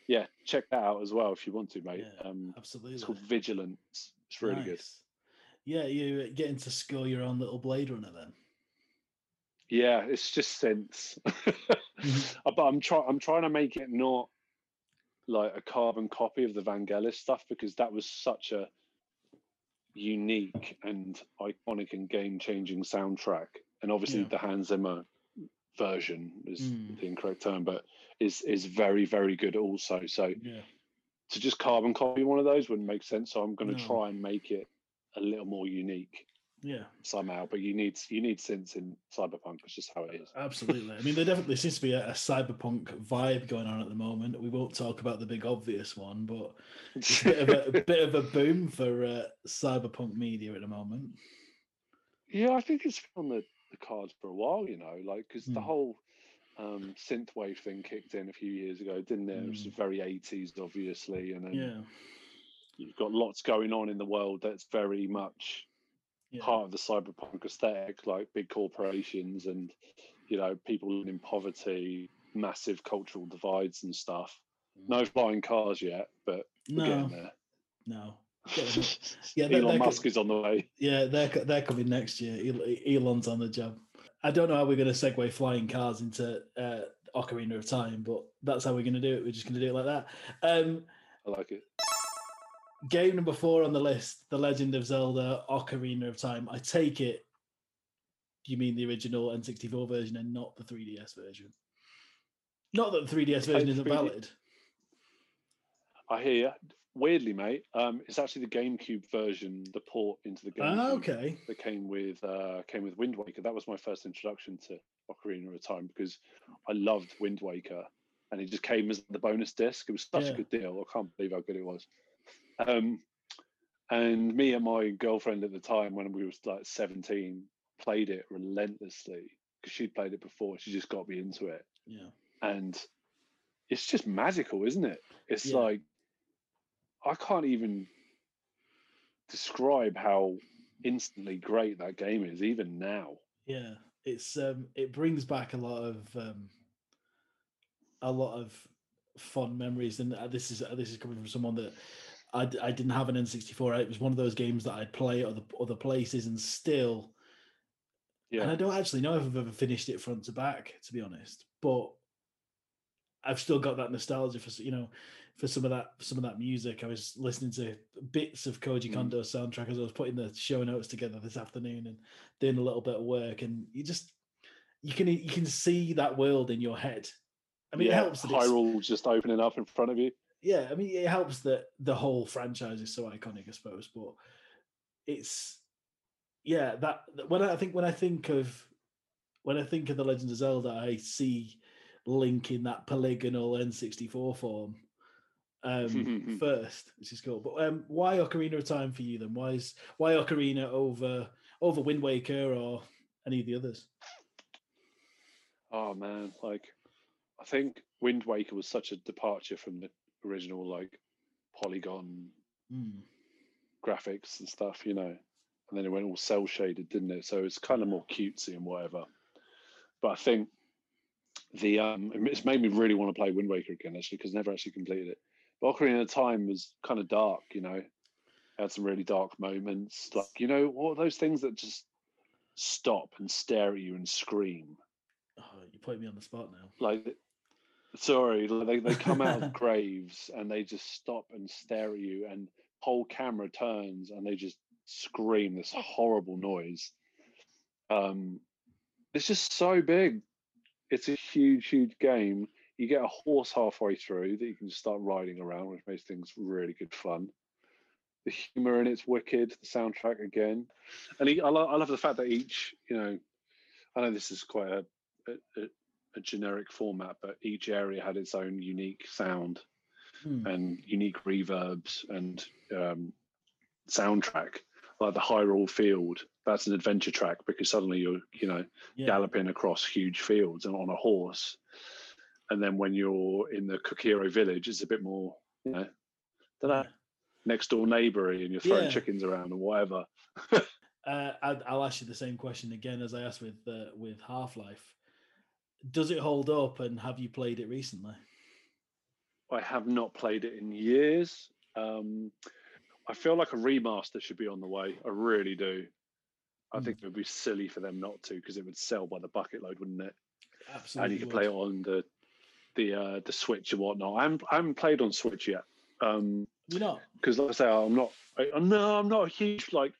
yeah, check that out as well if you want to, mate. Yeah, Um, Absolutely. it's called Vigilance. It's really good. Yeah, you uh, getting to score your own little Blade Runner then. Yeah, it's just sense. Mhm. Uh, but I'm trying. I'm trying to make it not like a carbon copy of the Vangelis stuff because that was such a unique and iconic and game-changing soundtrack. And obviously, Yeah. the Hans Zimmer version is Mm. the incorrect term, but is is very very good also. So Yeah. To just carbon copy one of those wouldn't make sense. So I'm going to No. try and make it a little more unique Yeah. somehow. But you need you need synths in Cyberpunk. It's just how it is. Absolutely. I mean, there definitely seems to be a, a cyberpunk vibe going on at the moment. We won't talk about the big obvious one, but it's a bit of a, a bit of a boom for uh, cyberpunk media at the moment. Yeah, I think it's on the, the cards for a while, you know, like because the Hmm. whole um, synthwave thing kicked in a few years ago, didn't it? It was Hmm. very 80s, obviously, and then Yeah. you've got lots going on in the world that's very much Yeah. part of the cyberpunk aesthetic, like big corporations and you know people living in poverty, massive cultural divides and stuff. No flying cars yet, but No. getting there. No. Yeah, Elon Musk is on the way. Yeah, they're co- they're coming next year. Elon's on the job. I don't know how we're going to segue flying cars into uh, Ocarina of Time, but that's how we're going to do it. We're just going to do it like that. Um, I like it. game number four on the list: The Legend of Zelda: Ocarina of Time. I take it you mean the original N64 version and not the 3DS version. Not that the 3DS version isn't 3D valid. I hear you. Weirdly, mate, um, it's actually the GameCube version, the port into the game. Ah, okay. that came with uh, came with Wind Waker. That was my first introduction to Ocarina of Time because I loved Wind Waker, and it just came as the bonus disc. It was such Yeah. a good deal. I can't believe how good it was. Um, and me and my girlfriend at the time, when we was like seventeen, played it relentlessly because she'd played it before. She just got me into it, Yeah. and it's just magical, isn't it? It's Yeah. like I can't even describe how instantly great that game is, even now. Yeah, it's um, it brings back a lot of um, a lot of fond memories, and uh, this is uh, this is coming from someone that I, I didn't have an N64. It was one of those games that I'd play at other other places, and still, yeah. and I don't actually know if I've ever finished it front to back, to be honest. But I've still got that nostalgia for you know for some of that some of that music. I was listening to bits of Koji Mm. Kondo's soundtrack as I was putting the show notes together this afternoon and doing a little bit of work, and you just you can you can see that world in your head. I mean, yeah, it helps that Hyrule just opening up in front of you. yeah. I mean, it helps that the whole franchise is so iconic, I suppose. But it's yeah that that- when I I think when I think of when I think of the Legend of Zelda, I see Link in that polygonal N64 form um, first, which is cool. But um, why Ocarina of Time for you then? Why is why Ocarina over over Wind Waker or any of the others? Oh man, like I think Wind Waker was such a departure from the original like polygon Mm, graphics and stuff, you know. And then it went all cell shaded, didn't it? So it's kind of more cutesy and whatever. But I think the um it's made me really want to play Wind Waker again actually because I never actually completed it. But Ocarina of Time was kind of dark, you know. Had some really dark moments, like you know, all those things that just stop and stare at you and scream. oh, you put me on the spot now. like sorry like they, they come out of graves and they just stop and stare at you and whole camera turns and they just scream this horrible noise um it's just so big it's a huge huge game you get a horse halfway through that you can just start riding around which makes things really good fun the humor in it's wicked the soundtrack again and he, I, lo- I love the fact that each you know i know this is quite a, a, a generic format, but each area had its own unique sound Hmm, and unique reverbs and um, soundtrack. Like the Hyrule Field, that's an adventure track because suddenly you're, you know, yeah, galloping across huge fields and on a horse. And then when you're in the Kokiri village, it's a bit more, you know, don't know, next door neighbory and you're throwing Yeah. chickens around and whatever. Uh, I'll ask you the same question again as I asked with uh, with Half Life. Does it hold up, and have you played it recently? I have not played it in years. Um, I feel like a remaster should be on the way. I really do. I Mm. think it would be silly for them not to because it would sell by the bucket load, wouldn't it? Absolutely, and you can play it on the the uh, the Switch and whatnot. I haven't, I haven't played on Switch yet Um, because, like I say, I'm not. I, I'm- no, I'm not a huge like.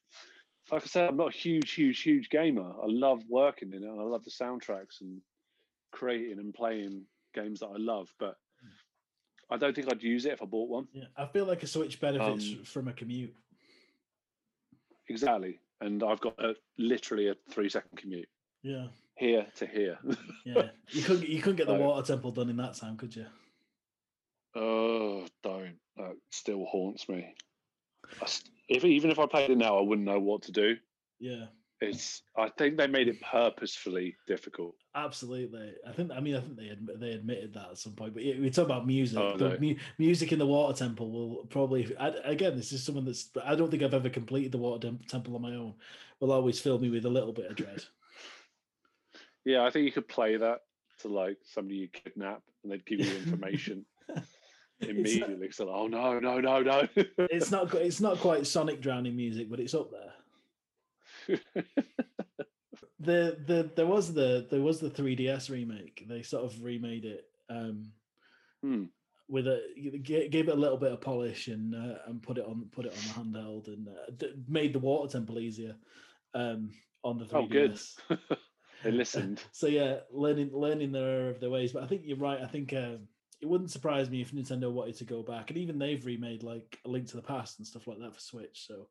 Like I said, I'm not a huge, huge, huge gamer. I love working in it, and I love the soundtracks and creating and playing games that I love. But I don't think I'd use it if I bought one. Yeah, I feel like a Switch benefits Um, from a commute. Exactly. And I've got a literally a three second commute Yeah, here to here. yeah. You couldn't you couldn't get the So- water temple done in that time, could you? oh, don't. That still haunts me. St- if even if I played it now, I wouldn't know what to do. Yeah, It's. I think they made it purposefully difficult. absolutely. I think. I mean, I think they admit, they admitted that at some point. But yeah, we talk about music. Oh, no. mu- music in the water temple will probably. I, again, this is someone that's. I don't think I've ever completed the water temple on my own. Will always fill me with a little bit of dread. Yeah, I think you could play that to like somebody you kidnap, and they'd give you information It's immediately. So, oh no, no, no, no. it's not it's not quite Sonic drowning music, but it's up there. the the there was the there was the 3ds remake they sort of remade it um Hmm. with a gave it a little bit of polish and uh, and put it on put it on the handheld and uh, made the water temple easier um on the 3ds Oh, good. They listened. so yeah learning learning their error of their ways but i think you're right i think um it wouldn't surprise me if nintendo wanted to go back and even they've remade like a link to the past and stuff like that for switch so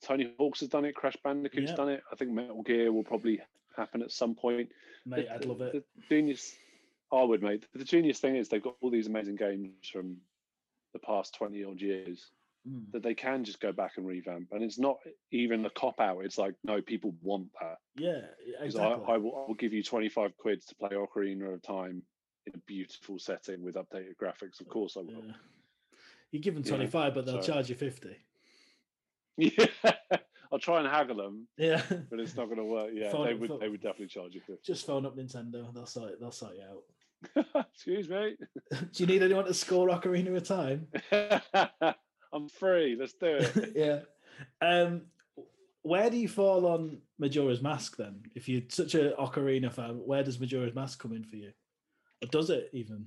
Tony Hawk's has done it. Crash Bandicoot's Yeah. done it. I think Metal Gear will probably happen at some point. mate The- i'd love it The genius, I would, mate. The genius thing is they've got all these amazing games from the past twenty odd years, Mm. that they can just go back and revamp, and it's not even a cop out. It's like no, people want that. Yeah, exactly. I, I, will, I will give you 25 quid to play Ocarina of Time in a beautiful setting with updated graphics. Of course I will. Yeah. You give them Yeah, 25, but they'll so- charge you 50. Yeah. I'll try and haggle them, Yeah. but it's not going to work. Yeah, Phone- they would. phone- They would definitely charge you 50. Just phone up Nintendo. They'll sort, they'll sort you out. Excuse me. Do you need anyone to score Ocarina of Time? I'm free. Let's do it. yeah. Um, where do you fall on Majora's Mask then? If you're such a Ocarina fan, where does Majora's Mask come in for you? Or does it even?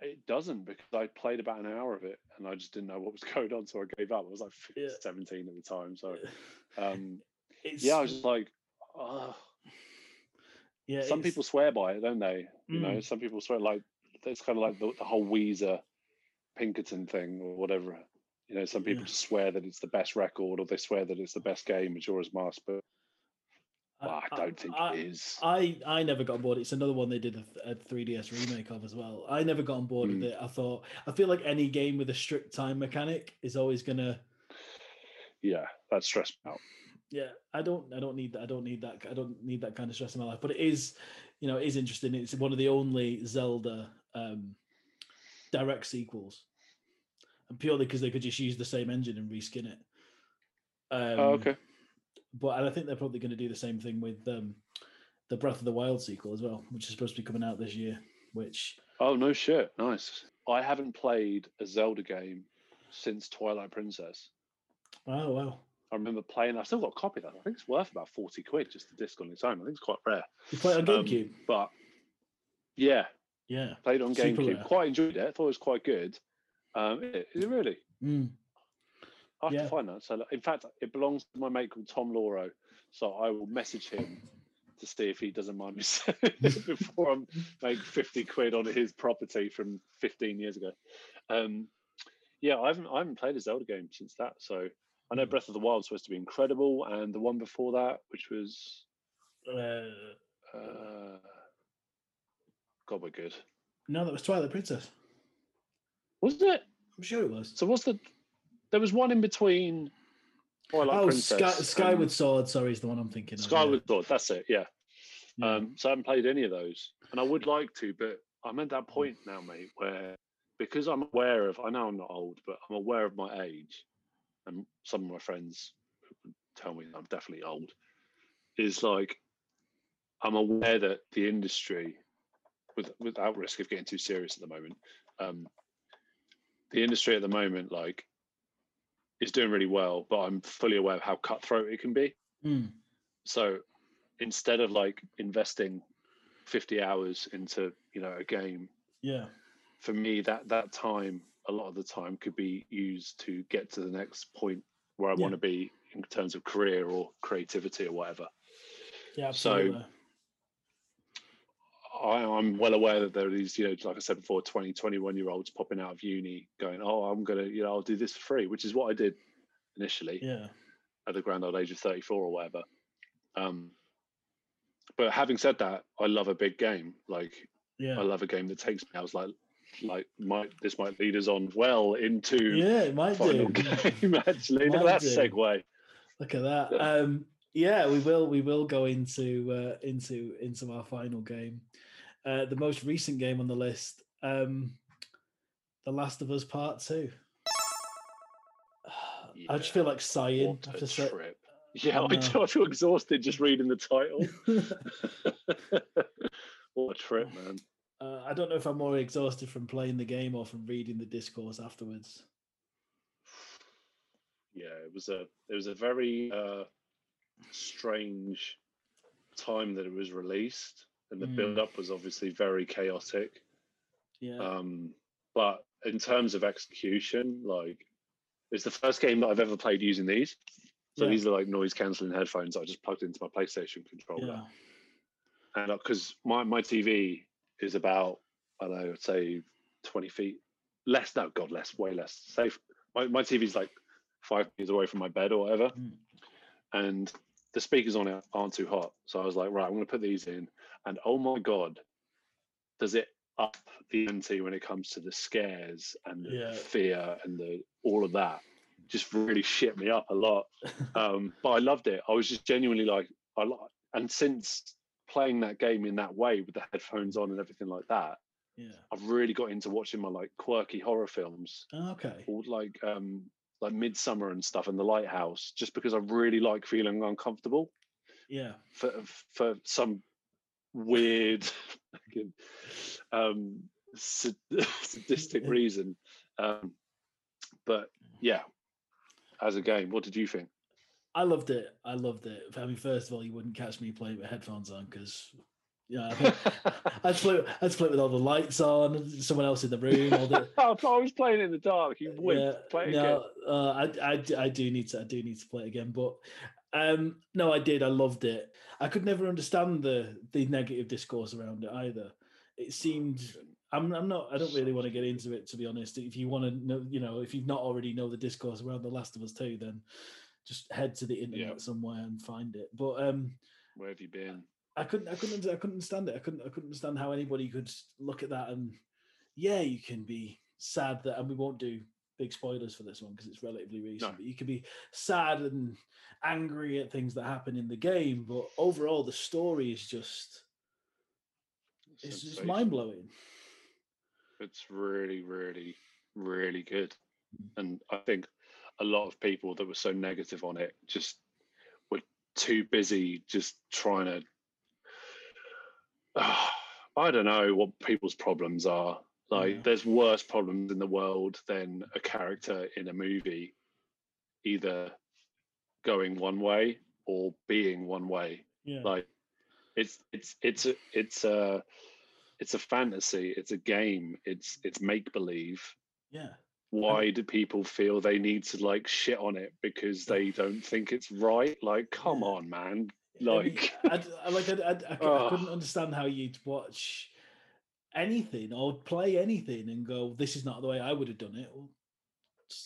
It doesn't because I played about an hour of it and I just didn't know what was going on, so I gave up. I was like Yeah. 17 at the time, so um, It's, yeah, I was just like, oh. yeah. some people swear by it, don't they? You know, Mm. some people swear like it's kind of like the, the whole Weezer Pinkerton thing or whatever. You know, some people Yeah. just swear that it's the best record or they swear that it's the best game, Majora's Mask, but well, I don't think I- it is. I I never got on board. It's another one they did a, a 3DS remake of as well. I never got on board Mm. with it. I thought I feel like any game with a strict time mechanic is always gonna. yeah, that stressed me out. Yeah, I don't I don't need that. I don't need that. I don't need that kind of stress in my life. But it is, you know, it is interesting. It's one of the only Zelda um, direct sequels, and purely because they could just use the same engine and reskin it. Um, oh, okay. but and I think they're probably going to do the same thing with um, the Breath of the Wild sequel as well, which is supposed to be coming out this year. Which Oh no shit, nice. I haven't played a Zelda game since Twilight Princess. oh wow, I remember playing. I still got a copy of that. I think it's worth about forty quid just the disc on its own. I think it's quite rare. you play it on Um, GameCube? but yeah, yeah, played on Super GameCube. rare. Quite enjoyed it. I thought it was quite good. Um, is it really? Mm. I have Yeah. to find that. So, in fact, it belongs to my mate called Tom Lauro. So I will message him to see if he doesn't mind me it before I'm make fifty quid on his property from fifteen years ago. Um, yeah, I haven't I haven't played a Zelda game since that. So I know Mm. Breath of the Wild was supposed to be incredible, and the one before that, which was Uh, uh, God, we're good. no, that was Twilight Princess. Was it? I'm sure it was. So what's the? There was one in between. Twilight oh, Princess Sky, Skyward Sword. Sorry, is the one I'm thinking. of, yeah. Skyward Sword. That's it. Yeah. Yeah. Um, so I haven't played any of those, and I would like to, but I'm at that point now, mate, where because I'm aware of, I know I'm not old, but I'm aware of my age, and some of my friends tell me I'm definitely old. Is like I'm aware that the industry, with, without risk of getting too serious at the moment, um, the industry at the moment, like, is doing really well, but I'm fully aware of how cutthroat it can be. Mm. So instead of like investing 50 hours into you know a game yeah, for me that that time a lot of the time could be used to get to the next point where i Yeah. want to be in terms of career or creativity or whatever yeah, So- absolutely. I, i'm well aware that there are these you know like i said before 20 21 year olds popping out of uni going oh i'm gonna you know i'll do this for free which is what i did initially yeah, at the grand old age of 34 or whatever. Um, but having said that, I love a big game. Like yeah, I love a game that takes me. I was like, like might this might lead us on well into yeah. It might final do. game. Actually, look at Might that do. segue. Look at that. Yeah. Um, yeah, we will. We will go into uh, into into our final game, uh, the most recent game on the list, um, The Last of Us Part Two. I just feel like sighing. What I a have say. trip! Yeah, I I, I feel exhausted just reading the title. what a trip, man! uh, I don't know if I'm more exhausted from playing the game or from reading the discourse afterwards. yeah, it was a it was a very uh, strange time that it was released, and the Mm. build up was obviously very chaotic. Yeah, Um, but in terms of execution, like it's the first game that I've ever played using these. So Yeah. these are like noise cancelling headphones I just plugged into my PlayStation controller, yeah, and because my my TV is about I don't know, say twenty feet less. No, God, less, way less. Safe. my my TV's like five meters away from my bed or whatever, Mm. and the speakers on it aren't too hot. So I was like, right, I'm going to put these in, and oh my god, does it up the ante when it comes to the scares and the Yeah. fear and the all of that. Just really shit me up a lot. Um, but I loved it. I was just genuinely like, I like, and since playing that game in that way with the headphones on and everything like that, Yeah. I've really got into watching my like quirky horror films, Okay. called like um like Midsommar and stuff, and The Lighthouse, just because I really like feeling uncomfortable Yeah. for for some weird um sad- sadistic reason. Um, but yeah, as a game, what did you think? I loved it. I loved it. I mean, first of all, you wouldn't catch me playing with headphones on because, yeah, I'd play. I'd play with all the lights on, someone else in the room. All the, I was playing in the dark. You would yeah, play it no, uh, I, I, I do need to. I do need to play it again. But um, no, I did. I loved it. I could never understand the the negative discourse around it either. It seemed. I'm, I'm not. I don't really want to get into it to be honest. If you want to know, you know, if you've not already know the discourse around The Last of Us Two, then just head to the internet Yeah. somewhere and find it. But um, Where have you been? I couldn't, I couldn't, I couldn't understand it. I couldn't, I couldn't understand how anybody could look at that and, yeah, you can be sad that, and we won't do big spoilers for this one because it's relatively recent. No. But you can be sad and angry at things that happen in the game, but overall the story is just, it's just mind blowing. It's really, really, really good. And I think a lot of people that were so negative on it just were too busy just trying to. Ah, I don't know what people's problems are. Like, Yeah. there's worse problems in the world than a character in a movie either going one way or being one way. Yeah, like it's it's it's a it's a it's a fantasy. It's a game. It's it's make believe yeah. why do people feel they need to like shit on it because they don't think it's right? Like come on man like I'd, I like I, I, I, cou- I oh. couldn't Oh. understand how you'd watch anything or play anything and go, "This is not the way I would have done it." Well,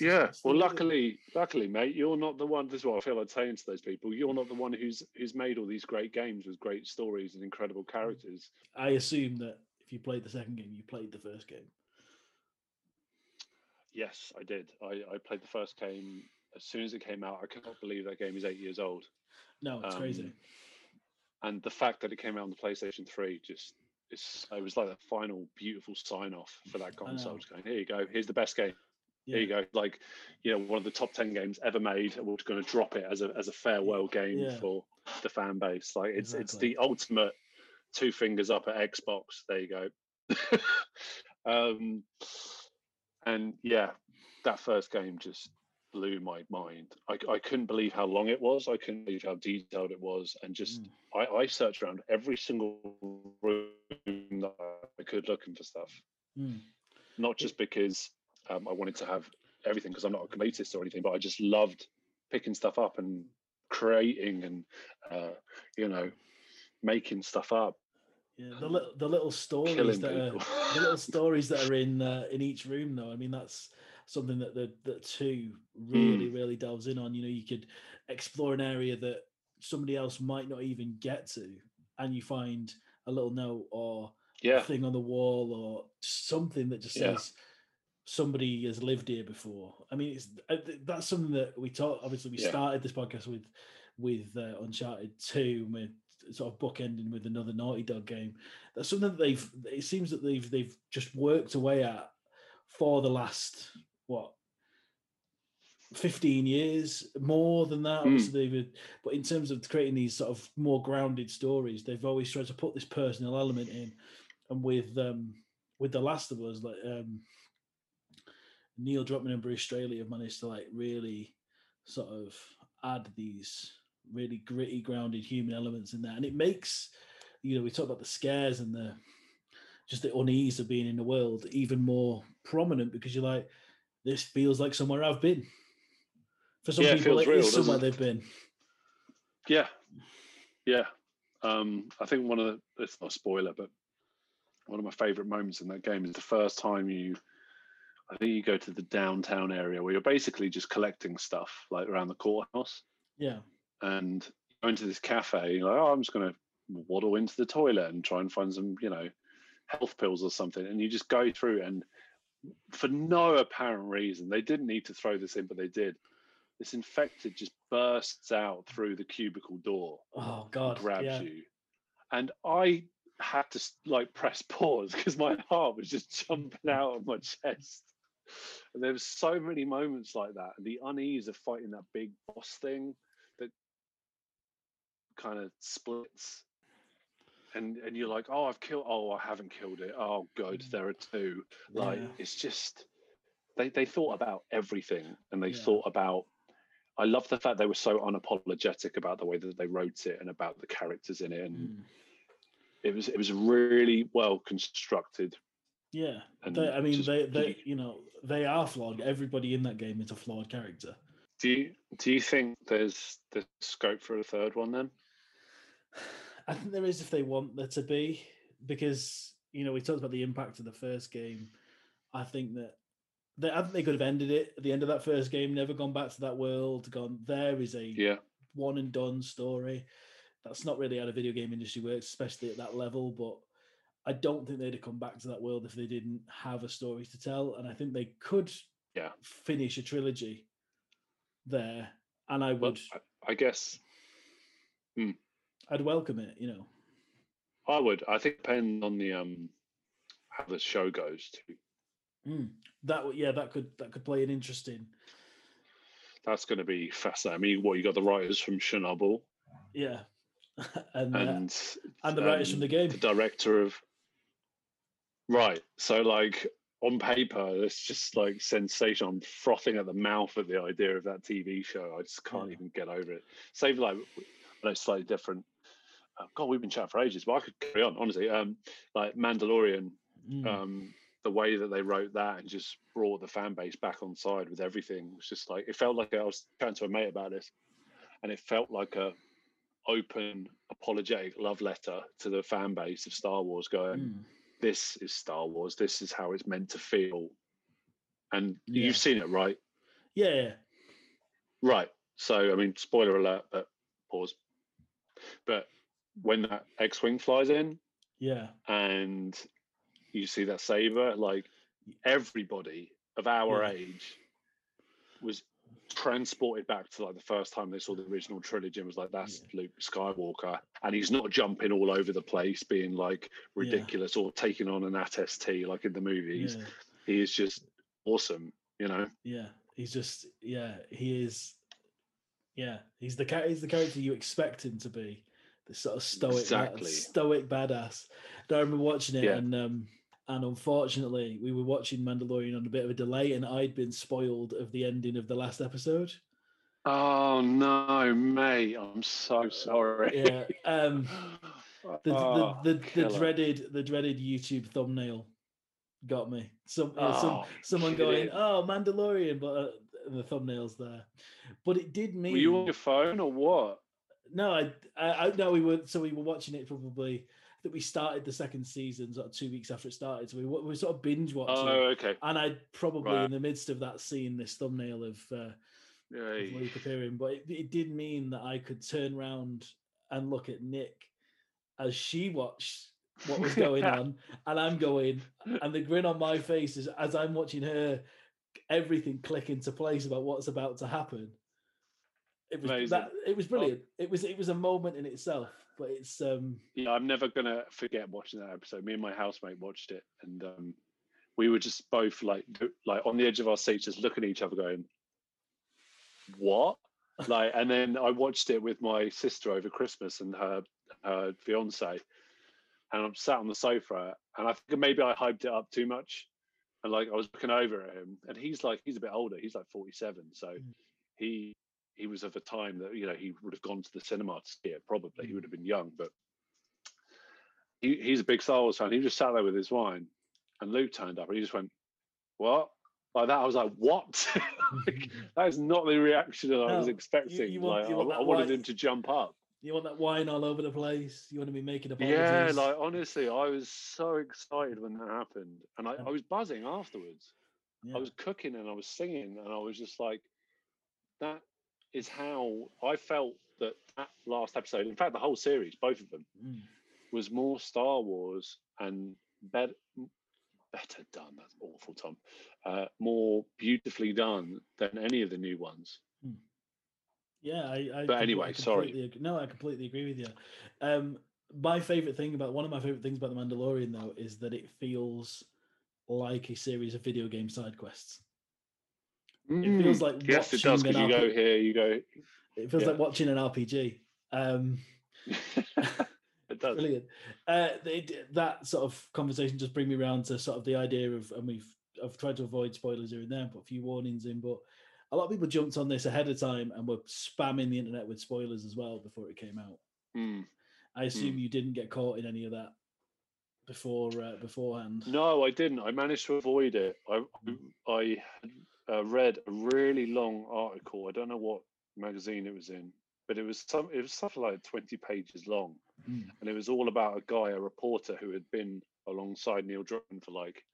yeah well luckily luckily mate you're not the one this is what i feel like saying to those people you're not the one who's who's made all these great games with great stories and incredible mm. characters I assume that if you played the second game, you played the first game. yes i did i i played the first game as soon as it came out i cannot believe that game is eight years old No, it's crazy. Um, and the fact that it came out on the PlayStation 3 just it's it was like the final beautiful sign off for that console. Just going, here you go, here's the best game. Here you go, like you know, one of the top ten games ever made, and we're going to drop it as a as a farewell game Yeah. for the fan base. Like it's it's the ultimate two fingers up at Xbox. There you go. um, and yeah, that first game just blew my mind. I, I couldn't believe how long it was. I couldn't believe how detailed it was, and just Mm. I, I searched around every single room that I could looking for stuff. Mm. Not just because um, I wanted to have everything, because I'm not a completist or anything, but I just loved picking stuff up and creating and uh, you know making stuff up, Yeah, the little the little stories killing that are, the little stories that are in uh, in each room, though. I mean, that's something that the the two really Mm. really delves in on. You know, you could explore an area that somebody else might not even get to, and you find a little note or yeah, thing on the wall or something that just Yeah. says somebody has lived here before. I mean, it's uh, that's something that we talk. Obviously, we Yeah. started this podcast with with uh, Uncharted Two, and we're sort of bookending with another Naughty Dog game. That's something that they've. It seems that they've they've just worked away at for the last what. 15 years more than that Mm. obviously they've but in terms of creating these sort of more grounded stories they've always tried to put this personal element in and with um with the last of us like um neil druckmann and bruce straley have managed to like really sort of add these really gritty grounded human elements in there and it makes you know we talk about the scares and the just the unease of being in the world even more prominent because you're like this feels like somewhere i've been for some Yeah, it people feels it real, is somewhere doesn't they've been yeah, yeah. Um, I think one of the it's not a spoiler, but one of my favorite moments in that game is the first time you. I think you go to the downtown area where you're basically just collecting stuff like around the courthouse. yeah and go into this cafe. You're like, oh, I'm just going to waddle into the toilet and try and find some, you know, health pills or something, and you just go through and for no apparent reason, they didn't need to throw this in, but they did. This infected just bursts out through the cubicle door. Oh God! grabs yeah. you, and I had to like press pause because my heart was just jumping out of my chest. And there was so many moments like that, and the unease of fighting that big boss thing that kind of splits, and and you're like, oh, I've killed, oh, I haven't killed it. Oh, good, Mm. there are two. Like Yeah. it's just they they thought about everything, and they Yeah. thought about. I love the fact they were so unapologetic about the way that they wrote it and about the characters in it, and Mm. it was it was really well constructed. Yeah, And they, I mean, just- they, they, you know, they are flawed. Everybody in that game is a flawed character. Do you do you think there's the scope for a third one then? I think there is if they want there to be, because you know we talked about the impact of the first game. I think that they, I think they could have ended it at the end of that first game, never gone back to that world. Gone there is a Yeah, one and done story. That's not really how the video game industry works, especially at that level. But I don't think they'd have come back to that world if they didn't have a story to tell. And I think they could Yeah. finish a trilogy there. And I well, would I, I guess hmm. I'd welcome it, you know. I would. I think depending on the um how the show goes too. Mm. That yeah, that could that could play an interesting That's going to be fascinating. I mean, what you got the writers from Chernobyl yeah. and uh, and and the writers from um, the game. the director of right so like on paper it's just like sensational i'm frothing at the mouth at the idea of that tv show i just can't Yeah. even get over it save like it's slightly different uh, god we've been chatting for ages but i could carry on honestly um like mandalorian Mm. um the way that they wrote that and just brought the fan base back on side with everything was just like it felt like i was chatting to a mate about this and it felt like a open apologetic love letter to the fan base of star wars going Mm. this is Star Wars. This is how it's meant to feel. And Yeah. you've seen it, right? Yeah. Right. So, I mean, spoiler alert, but pause. But when that X Wing flies in Yeah. and you see that saber, like everybody of our Yeah. age was transported back to like the first time they saw the original trilogy and was like, that's Luke Skywalker. And he's not jumping all over the place, being like ridiculous or taking on an AT-ST like in the movies. Yeah. he is just awesome you know Yeah. He's just yeah, he is yeah, he's the he's the character you expect him to be. The sort of stoic Exactly. stoic badass. And I remember watching it Yeah. and um and unfortunately we were watching Mandalorian on a bit of a delay and I'd been spoiled of the ending of the last episode. oh no mate i'm so sorry Yeah. Um the Oh, the, the, the dreaded the dreaded YouTube thumbnail got me. Some yeah, some Oh, someone going, "Oh, Mandalorian," but uh, the thumbnail's there. But it did mean were you on your phone or what no, I, I, I no, we were so we were watching it probably. that we started the second season sort of two weeks after it started, so we we were sort of binge watching. oh okay and I'd probably Right. in the midst of that seen this thumbnail of, uh, of. Luke appearing, but it, it did mean that I could turn around and look at Nick as she watched what was going on, and I'm going, and the grin on my face is as I'm watching her, everything click into place about what's about to happen. It was Amazing. that it was brilliant. It was it was a moment in itself, but it's um yeah i'm never gonna forget watching that episode me and my housemate watched it and um we were just both like like on the edge of our seats just looking at each other going what like and then i watched it with my sister over christmas and her her fiance and i'm sat on the sofa and i think maybe i hyped it up too much and like i was looking over at him and he's like he's a bit older he's like 47 so Mm. he he was of a time that you know he would have gone to the cinema to see it probably he Mm. would have been young but he, he's a big Star Wars fan. He just sat there with his wine, and Luke turned up, and he just went, "What?" Like that. I was like, "What?" like, that is not the reaction that I was expecting. you want- like, you want I, I wanted wine- him to jump up. you want that wine all over the place. You want to be making apologies. Yeah, like honestly, I was so excited when that happened, and I. I was buzzing afterwards. Yeah. I was cooking and I was singing, and I was just like, "That is how I felt." That that last episode, in fact, the whole series, both of them, Mm. was more Star Wars and better better done. That's awful, Tom. Uh, more beautifully done than any of the new ones. Yeah, I. I But com- I anyway, sorry. No, I completely agree with you. Um, my favorite thing about one of my favorite things about the Mandalorian though is that it feels like a series of video game side quests. It feels like Mm, yes, it does watching because you go here, you go. It feels Yeah. like watching an RPG. Um, it does. Brilliant. Uh, it, that sort of conversation just bring me around to sort of the idea of, and we've I've tried to avoid spoilers here and there, put a few warnings in, but a lot of people jumped on this ahead of time and were spamming the internet with spoilers as well before it came out. Mm. I assume you didn't get caught in any of that before uh, beforehand. No, I didn't. I managed to avoid it. I Mm. I uh, read a really long article. I don't know what magazine it was in, but it was some. It was something like twenty pages long, Mm. and it was all about a guy, a reporter who had been alongside Neil Druckmann for like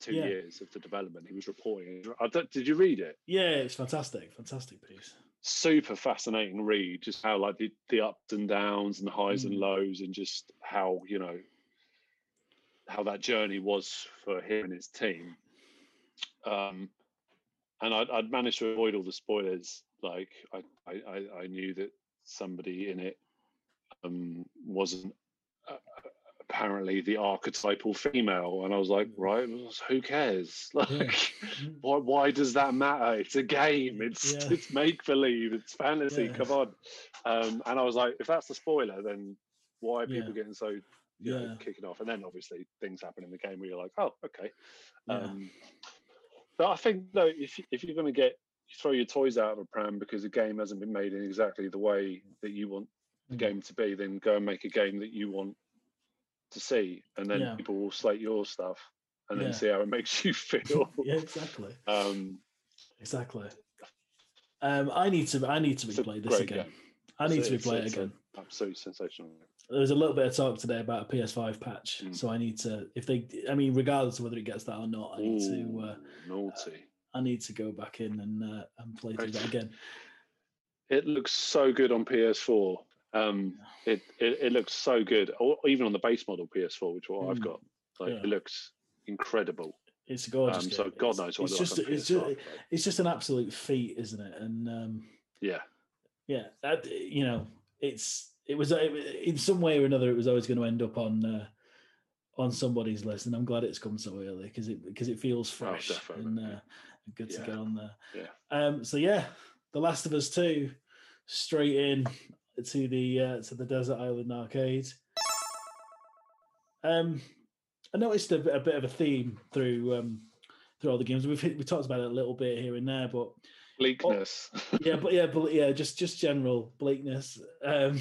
two Yeah. years of the development. He was reporting. Did you read it? Yeah, it's fantastic, fantastic piece. super fascinating read just how like the, the ups and downs and the highs and Mm. lows and just how you know how that journey was for him and his team um and I'd, I'd managed to avoid all the spoilers like I, I I- knew that somebody in it um wasn't uh, apparently the archetypal female and i was like right who cares like Mm. why, why does that matter? It's a game. It's Yeah. it's make believe. It's fantasy. Yeah. Come on. Um, and I was like, if that's the spoiler, then why are people Yeah. getting so you know, Yeah. kicking off? And then obviously things happen in the game where you're like, oh, okay. Yeah. Um, but I think no, if if you're going to get you throw your toys out of a pram because the game hasn't been made in exactly the way that you want the Mm. game to be, then go and make a game that you want to see, and then Yeah. people will slate your stuff, and then Yeah. see how it makes you feel. yeah, exactly, Um, exactly. Um, I need to I need to replay this again. game. I need It's- to replay it again. Absolutely sensational. There was a little bit of talk today about a PS5 patch, Mm. so I need to. If they, I mean, regardless of whether it gets that or not, I need to. Uh, Ooh, naughty. I need to go back in and uh, and play through that again. It looks so good on PS4. Um, it, it it looks so good, or even on the base model PS4, which is what I've Mm. got. Like Yeah. it looks incredible. It's gorgeous. Um, so God It's- knows what it's just like it's just PS5. but it's just an absolute feat, isn't it? And um, yeah, yeah, that you know, it's it was in some way or another, it was always going to end up on uh, on somebody's list, and I'm glad it's come so early because it because it feels fresh and uh, good to get on there. yeah. Um, so yeah, The Last of Us Two, straight in to the uh, to the Desert Island Arcade. Um, I noticed a, bit- a bit of a theme through um, through all the games. We've we talked about it a little bit here and there, but Bleakness. yeah, but yeah, but yeah, just just general bleakness. Um,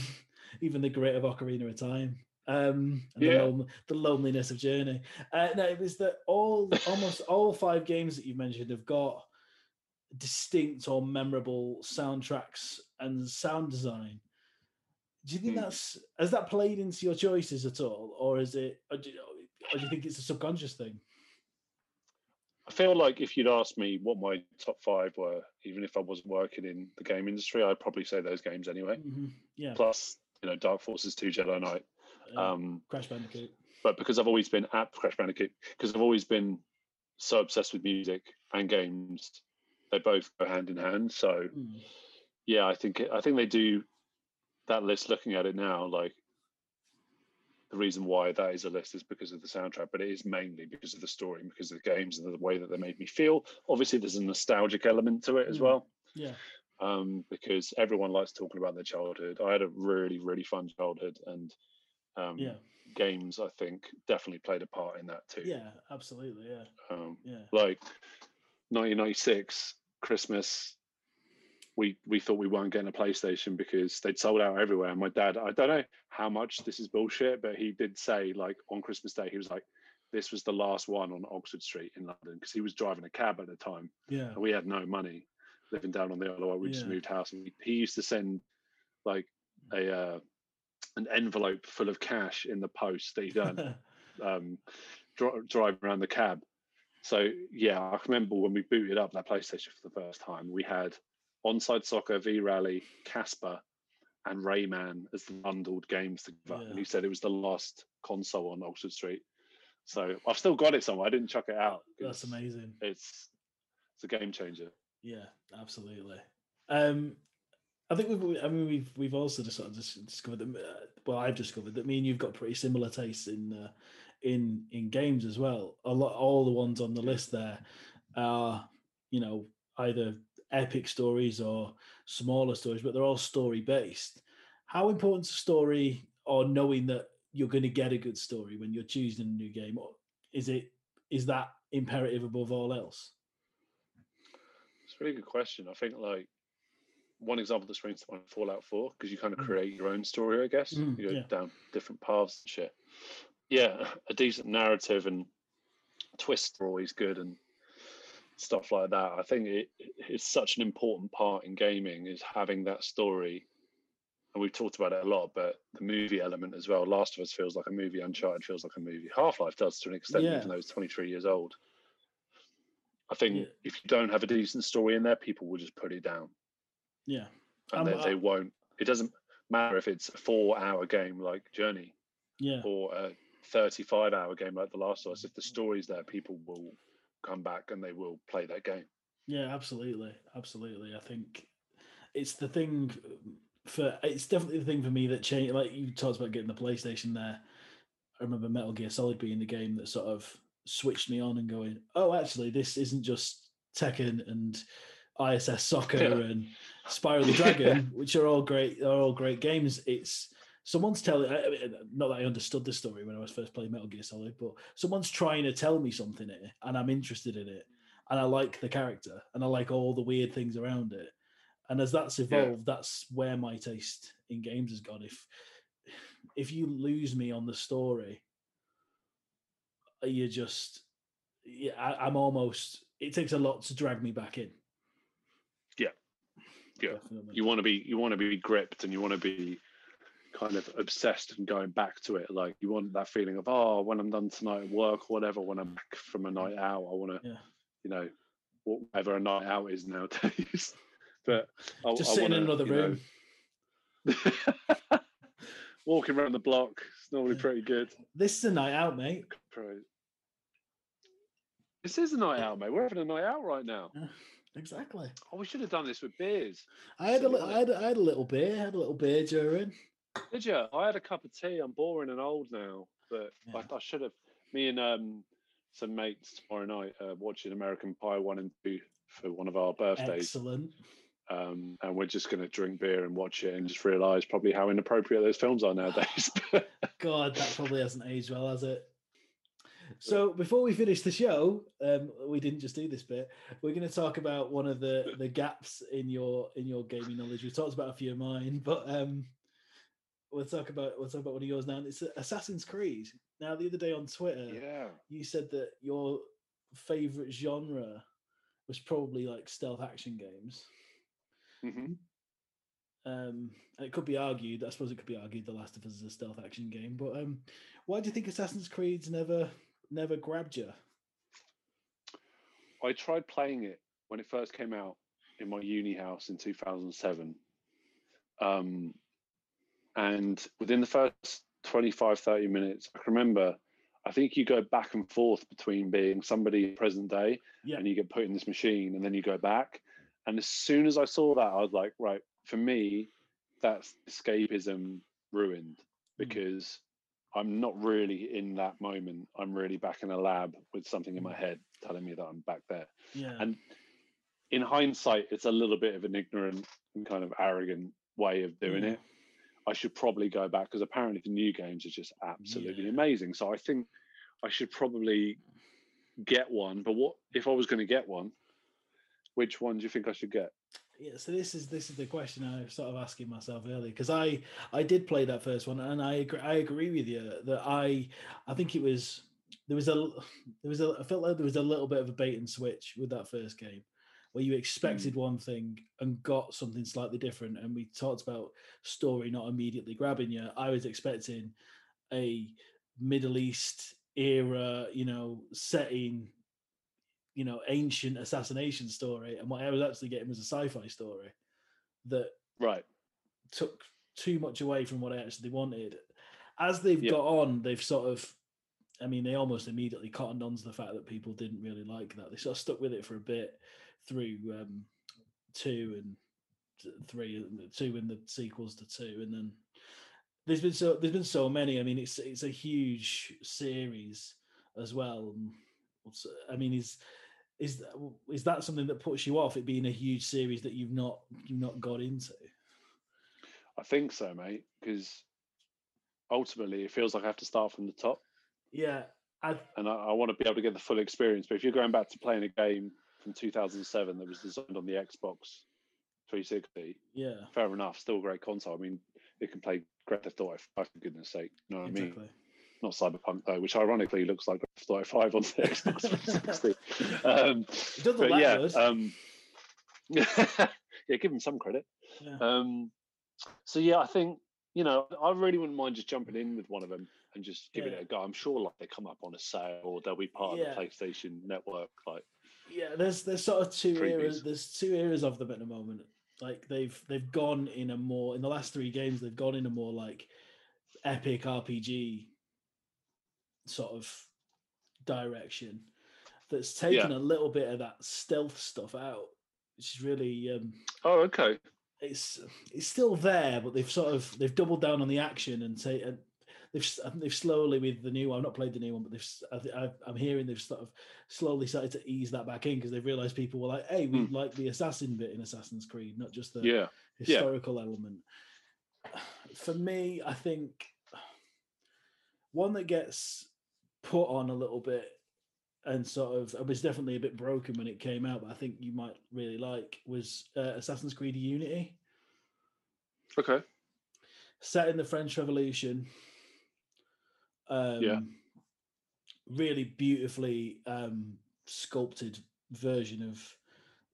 even the grit of Ocarina of Time. Um, and the, Yeah. the loneliness of Journey. Uh, no, it was that all almost all five games that you mentioned have got distinct or memorable soundtracks and sound design. Do you think Hmm. that's has that played into your choices at all, or is it, or do, you- or do you think it's a subconscious thing? I feel like if you'd asked me what my top five were, even if I wasn't working in the game industry, I'd probably say those games anyway. Mhm, Yeah, Plus, you know, Dark Forces 2 Jedi Knight. Um, Crash Bandicoot. but because I've always been at Crash Bandicoot, because I've always been so obsessed with music and games, they both go hand in hand. So Mm, yeah, I think I think they do that list. Looking at it now, like the reason why that is a list is because of the soundtrack, but it is mainly because of the story, and because of the games and the way that they made me feel. Obviously, there's a nostalgic element to it as Mm. well. Yeah, um, because everyone likes talking about their childhood. I had a really, really fun childhood, and um, yeah, games I think definitely played a part in that too. yeah, absolutely. Yeah, Um, yeah. like 1996 Christmas, we we thought we weren't getting a PlayStation because they'd sold out everywhere. And my dad, I don't know how much this is bullshit, but he did say like on Christmas Day, he was like, "This was the last one on Oxford Street in London," because he was driving a cab at the time Yeah. and we had no money living down on the Isle of Wight. We just moved house, and he, used to send like a uh, an envelope full of cash in the post that he done um, dri- driving around the cab. So yeah, I remember when we booted up that PlayStation for the first time, we had Onside Soccer, V Rally, Casper, and Rayman as the bundled games together. Yeah. And he said it was the last console on Oxford Street. So I've still got it somewhere. I didn't chuck it out. That's amazing. It's it's a game changer. Yeah, absolutely. Um, I think we've. I mean, we've we've also just sort of just discovered that. Uh, well, I've discovered that me and you've got pretty similar tastes in uh, in in games as well. A lot, all the ones on the list there are, you know, either epic stories or smaller stories, but they're all story based. How important is a story or knowing that you're going to get a good story when you're choosing a new game? Is it is that imperative above all else? Really good question. I think like one example that springs to mind Fallout 4 because you kind of Mm. create your own story, I guess. Mm, you go yeah. down different paths and shit. Yeah, a decent narrative and twists are always good and stuff like that. I think it, it's such an important part in gaming is having that story. And we've talked about it a lot, but the movie element as well. Last of Us feels like a movie. Uncharted feels like a movie. Half Life does to an extent, Yeah. even though it's 23 years old. I think Yeah. if you don't have a decent story in there, people will just put it down Yeah, and Um, they, they won't. It doesn't matter if it's a four-hour game like Journey yeah, or a 35-hour game like The Last of Us. If the story's there, people will come back and they will play that game. yeah. Absolutely, absolutely. I think it's the thing for. It's definitely the thing for me that changed. Like you talked about getting the PlayStation there. I remember Metal Gear Solid being the game that sort of switched me on and going, oh, actually, this isn't just Tekken and ISS Soccer Yeah. and Spyro the Dragon, which are all great. Are all great games. It's someone's telling. I mean, not that I understood the story when I was first playing Metal Gear Solid, but someone's trying to tell me something here, and I'm interested in it, and I like the character, and I like all the weird things around it. And as that's evolved, that's where my taste in games has gone. If if you lose me on the story, you just yeah, I, I'm almost. It takes a lot to drag me back in. Yeah. Yeah. Definitely. You want to be you want to be gripped and you want to be kind of obsessed and going back to it. Like you want that feeling of oh, when I'm done tonight at work or whatever, when I'm back from a night out, I want to Yeah. you know whatever a night out is nowadays. but I, just I sit in wanna, another you know, room. Walking around the block, it's normally pretty good. This is a night out, mate. This is a night out, mate. We're having a night out right now. Exactly. Oh, we should have done this with beers. I had a little, I had, a- I had a little beer. I had a little beer during. Did you? I had a cup of tea. I'm boring and old now, but Yeah. I, I should have. Me and um, some mates tomorrow night uh, watching American Pie one and two for one of our birthdays, Excellent. um, and we're just going to drink beer and watch it and just realise probably how inappropriate those films are nowadays. God, that probably hasn't aged well, has it? So before we finish the show, um, we didn't just do this bit. We're going to talk about one of the the gaps in your in your gaming knowledge. We talked about a few of mine, but um, we'll talk about we'll talk about one of yours now. And It's Assassin's Creed. Now, the other day on Twitter, yeah, you said that your favorite genre was probably like stealth action games. hmm Um, it could be argued, I suppose it could be argued, The Last of Us is a stealth action game. But um, why do you think Assassin's Creed's never never grabbed you? I tried playing it when it first came out in my uni house in 2007. Um, and within the first 25, 30 minutes, I can remember, I think you go back and forth between being somebody present day Yeah. and you get put in this machine and then you go back. And as soon as I saw that, I was like, right, for me, that's escapism ruined because I'm not really in that moment. I'm really back in a lab with something in my mm. head telling me that I'm back there. Yeah, And in hindsight, it's a little bit of an ignorant and kind of arrogant way of doing Yeah. it. I should probably go back because apparently the new games are just absolutely Yeah. amazing. So I think I should probably get one. But what if I was going to get one? Which one do you think I should get? Yeah. So this is this is the question I was sort of asking myself earlier because I I did play that first one and I agree, I agree with you that I I think it was there was a there was a I felt like there was a little bit of a bait and switch with that first game where you expected hmm. one thing and got something slightly different and we talked about story not immediately grabbing you I was expecting a Middle East era you know setting you know ancient assassination story and what I was actually getting was a sci-fi story that Right. took too much away from what I actually wanted. As they've Yeah. got on, they've sort of I mean, they almost immediately cottoned on to the fact that people didn't really like that. They sort of stuck with it for a bit through um, two and three, two in the sequels to two, and then there's been so there's been so many. I mean, it's it's a huge series as well. I mean, is is that, is that something that puts you off it being a huge series that you've not you've not got into? I think so, mate. Because ultimately, it feels like I have to start from the top. Yeah, I've... and I, I want to be able to get the full experience. But if you're going back to playing a game from 2007 that was designed on the Xbox 360, yeah, fair enough. Still a great console. I mean, it can play Grand Theft Auto 5 for goodness sake. You know what exactly. I mean? Not Cyberpunk though, which ironically looks like Grand Theft 5 on the Xbox 360. um, but yeah, um, yeah, give him some credit. Yeah. Um, so yeah, I think you know I really wouldn't mind just jumping in with one of them and just giving yeah. it a go. I'm sure like they come up on a sale or they'll be part yeah. of the PlayStation network. Like yeah, there's there's sort of two Freebies. eras. There's two eras of them at the moment. Like they've they've gone in a more in the last three games they've gone in a more like epic RPG sort of direction that's taken yeah. a little bit of that stealth stuff out, which is really um, oh okay. It's it's still there, but they've sort of they've doubled down on the action and say and they've they've slowly with the new one. I've not played the new one, but they've I, am hearing they've sort of slowly started to ease that back in because they've realised people were like, "Hey, we mm. like the assassin bit in Assassin's Creed, not just the yeah. historical yeah. element." For me, I think one that gets put on a little bit and sort of it was definitely a bit broken when it came out, but I think you might really like was uh, Assassin's Creed Unity. Okay. Set in the French Revolution. Um, yeah. Really beautifully um, sculpted version of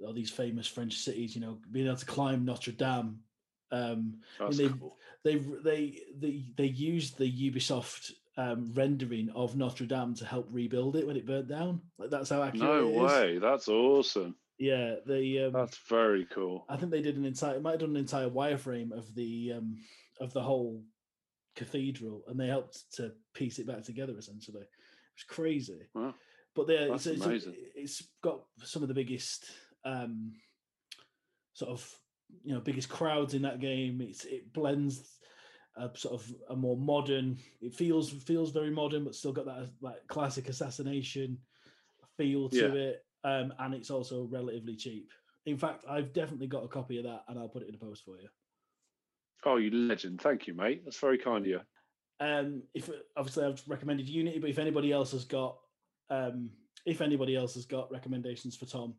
all these famous French cities. You know, being able to climb Notre Dame. Um, they, cool. they they they they used the Ubisoft um, rendering of Notre Dame to help rebuild it when it burnt down. Like that's how accurate. No way! That's awesome. Yeah, the um, that's very cool. I think they did an entire, might have done an entire wireframe of the um, of the whole cathedral, and they helped to piece it back together. Essentially, it was crazy. Wow. But there, it's, it's, it's got some of the biggest um, sort of you know biggest crowds in that game. It's it blends a sort of a more modern. It feels feels very modern, but still got that like classic assassination feel to yeah. it. Um, and it's also relatively cheap. In fact, I've definitely got a copy of that, and I'll put it in the post for you. Oh, you legend! Thank you, mate. That's very kind of you. Um, if obviously I've recommended Unity, but if anybody else has got, um, if anybody else has got recommendations for Tom,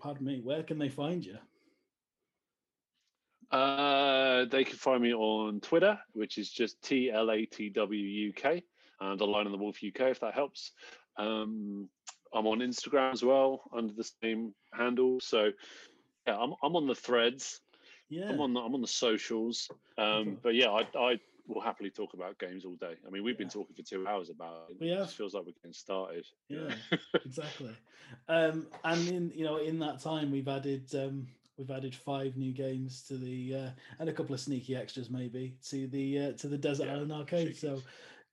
pardon me, where can they find you? Uh, they can find me on Twitter, which is just T L A T W U K, and the Lion and the Wolf UK, if that helps. Um, I'm on Instagram as well under the same handle. So yeah, I'm I'm on the threads. Yeah, I'm on the I'm on the socials. Um, but yeah, I I will happily talk about games all day. I mean, we've yeah. been talking for two hours about it. Yeah, it just feels like we're getting started. Yeah, exactly. Um, and in you know in that time we've added um, we've added five new games to the uh, and a couple of sneaky extras maybe to the uh, to the Desert yeah, Island Arcade. So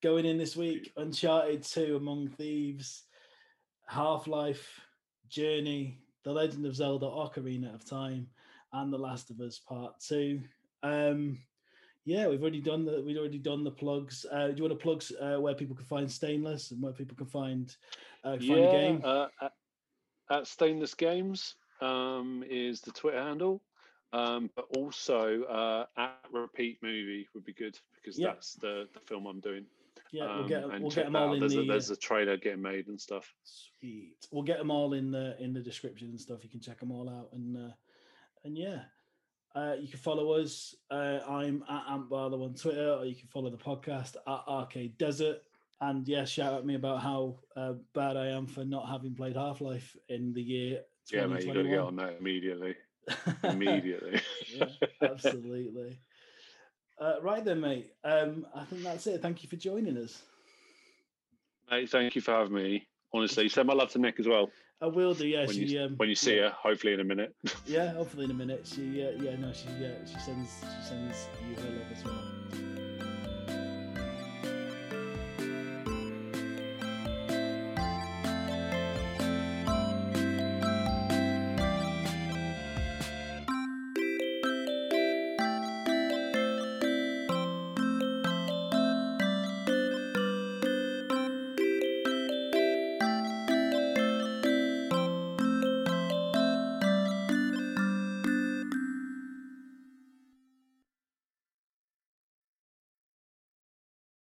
going in this week, Uncharted Two, Among Thieves, Half Life, Journey, The Legend of Zelda: Ocarina of Time, and The Last of Us Part Two. Um, yeah, we've already done the we've already done the plugs. Uh, do you want to plug uh, where people can find Stainless and where people can find uh, can yeah, find the game? Uh, at Stainless Games um, is the Twitter handle. Um, but also uh, at Repeat Movie would be good because yep. that's the, the film I'm doing. Yeah, we'll get um, we'll get them all in there's the. A, there's a trailer getting made and stuff. Sweet. We'll get them all in the in the description and stuff. You can check them all out and uh, and yeah, uh, you can follow us. Uh, I'm at Ant Barlow on Twitter, or you can follow the podcast at Arcade Desert. And yeah, shout at me about how uh, bad I am for not having played Half Life in the year yeah, mate, you got to get on that immediately. immediately. yeah, absolutely. Uh, right then, mate. Um, I think that's it. Thank you for joining us. Mate, thank you for having me. Honestly, send my love to Nick as well. I will do. Yeah, when she you, um, when you see yeah. her, hopefully in a minute. yeah, hopefully in a minute. She uh, yeah no she yeah she sends she sends you her love as well.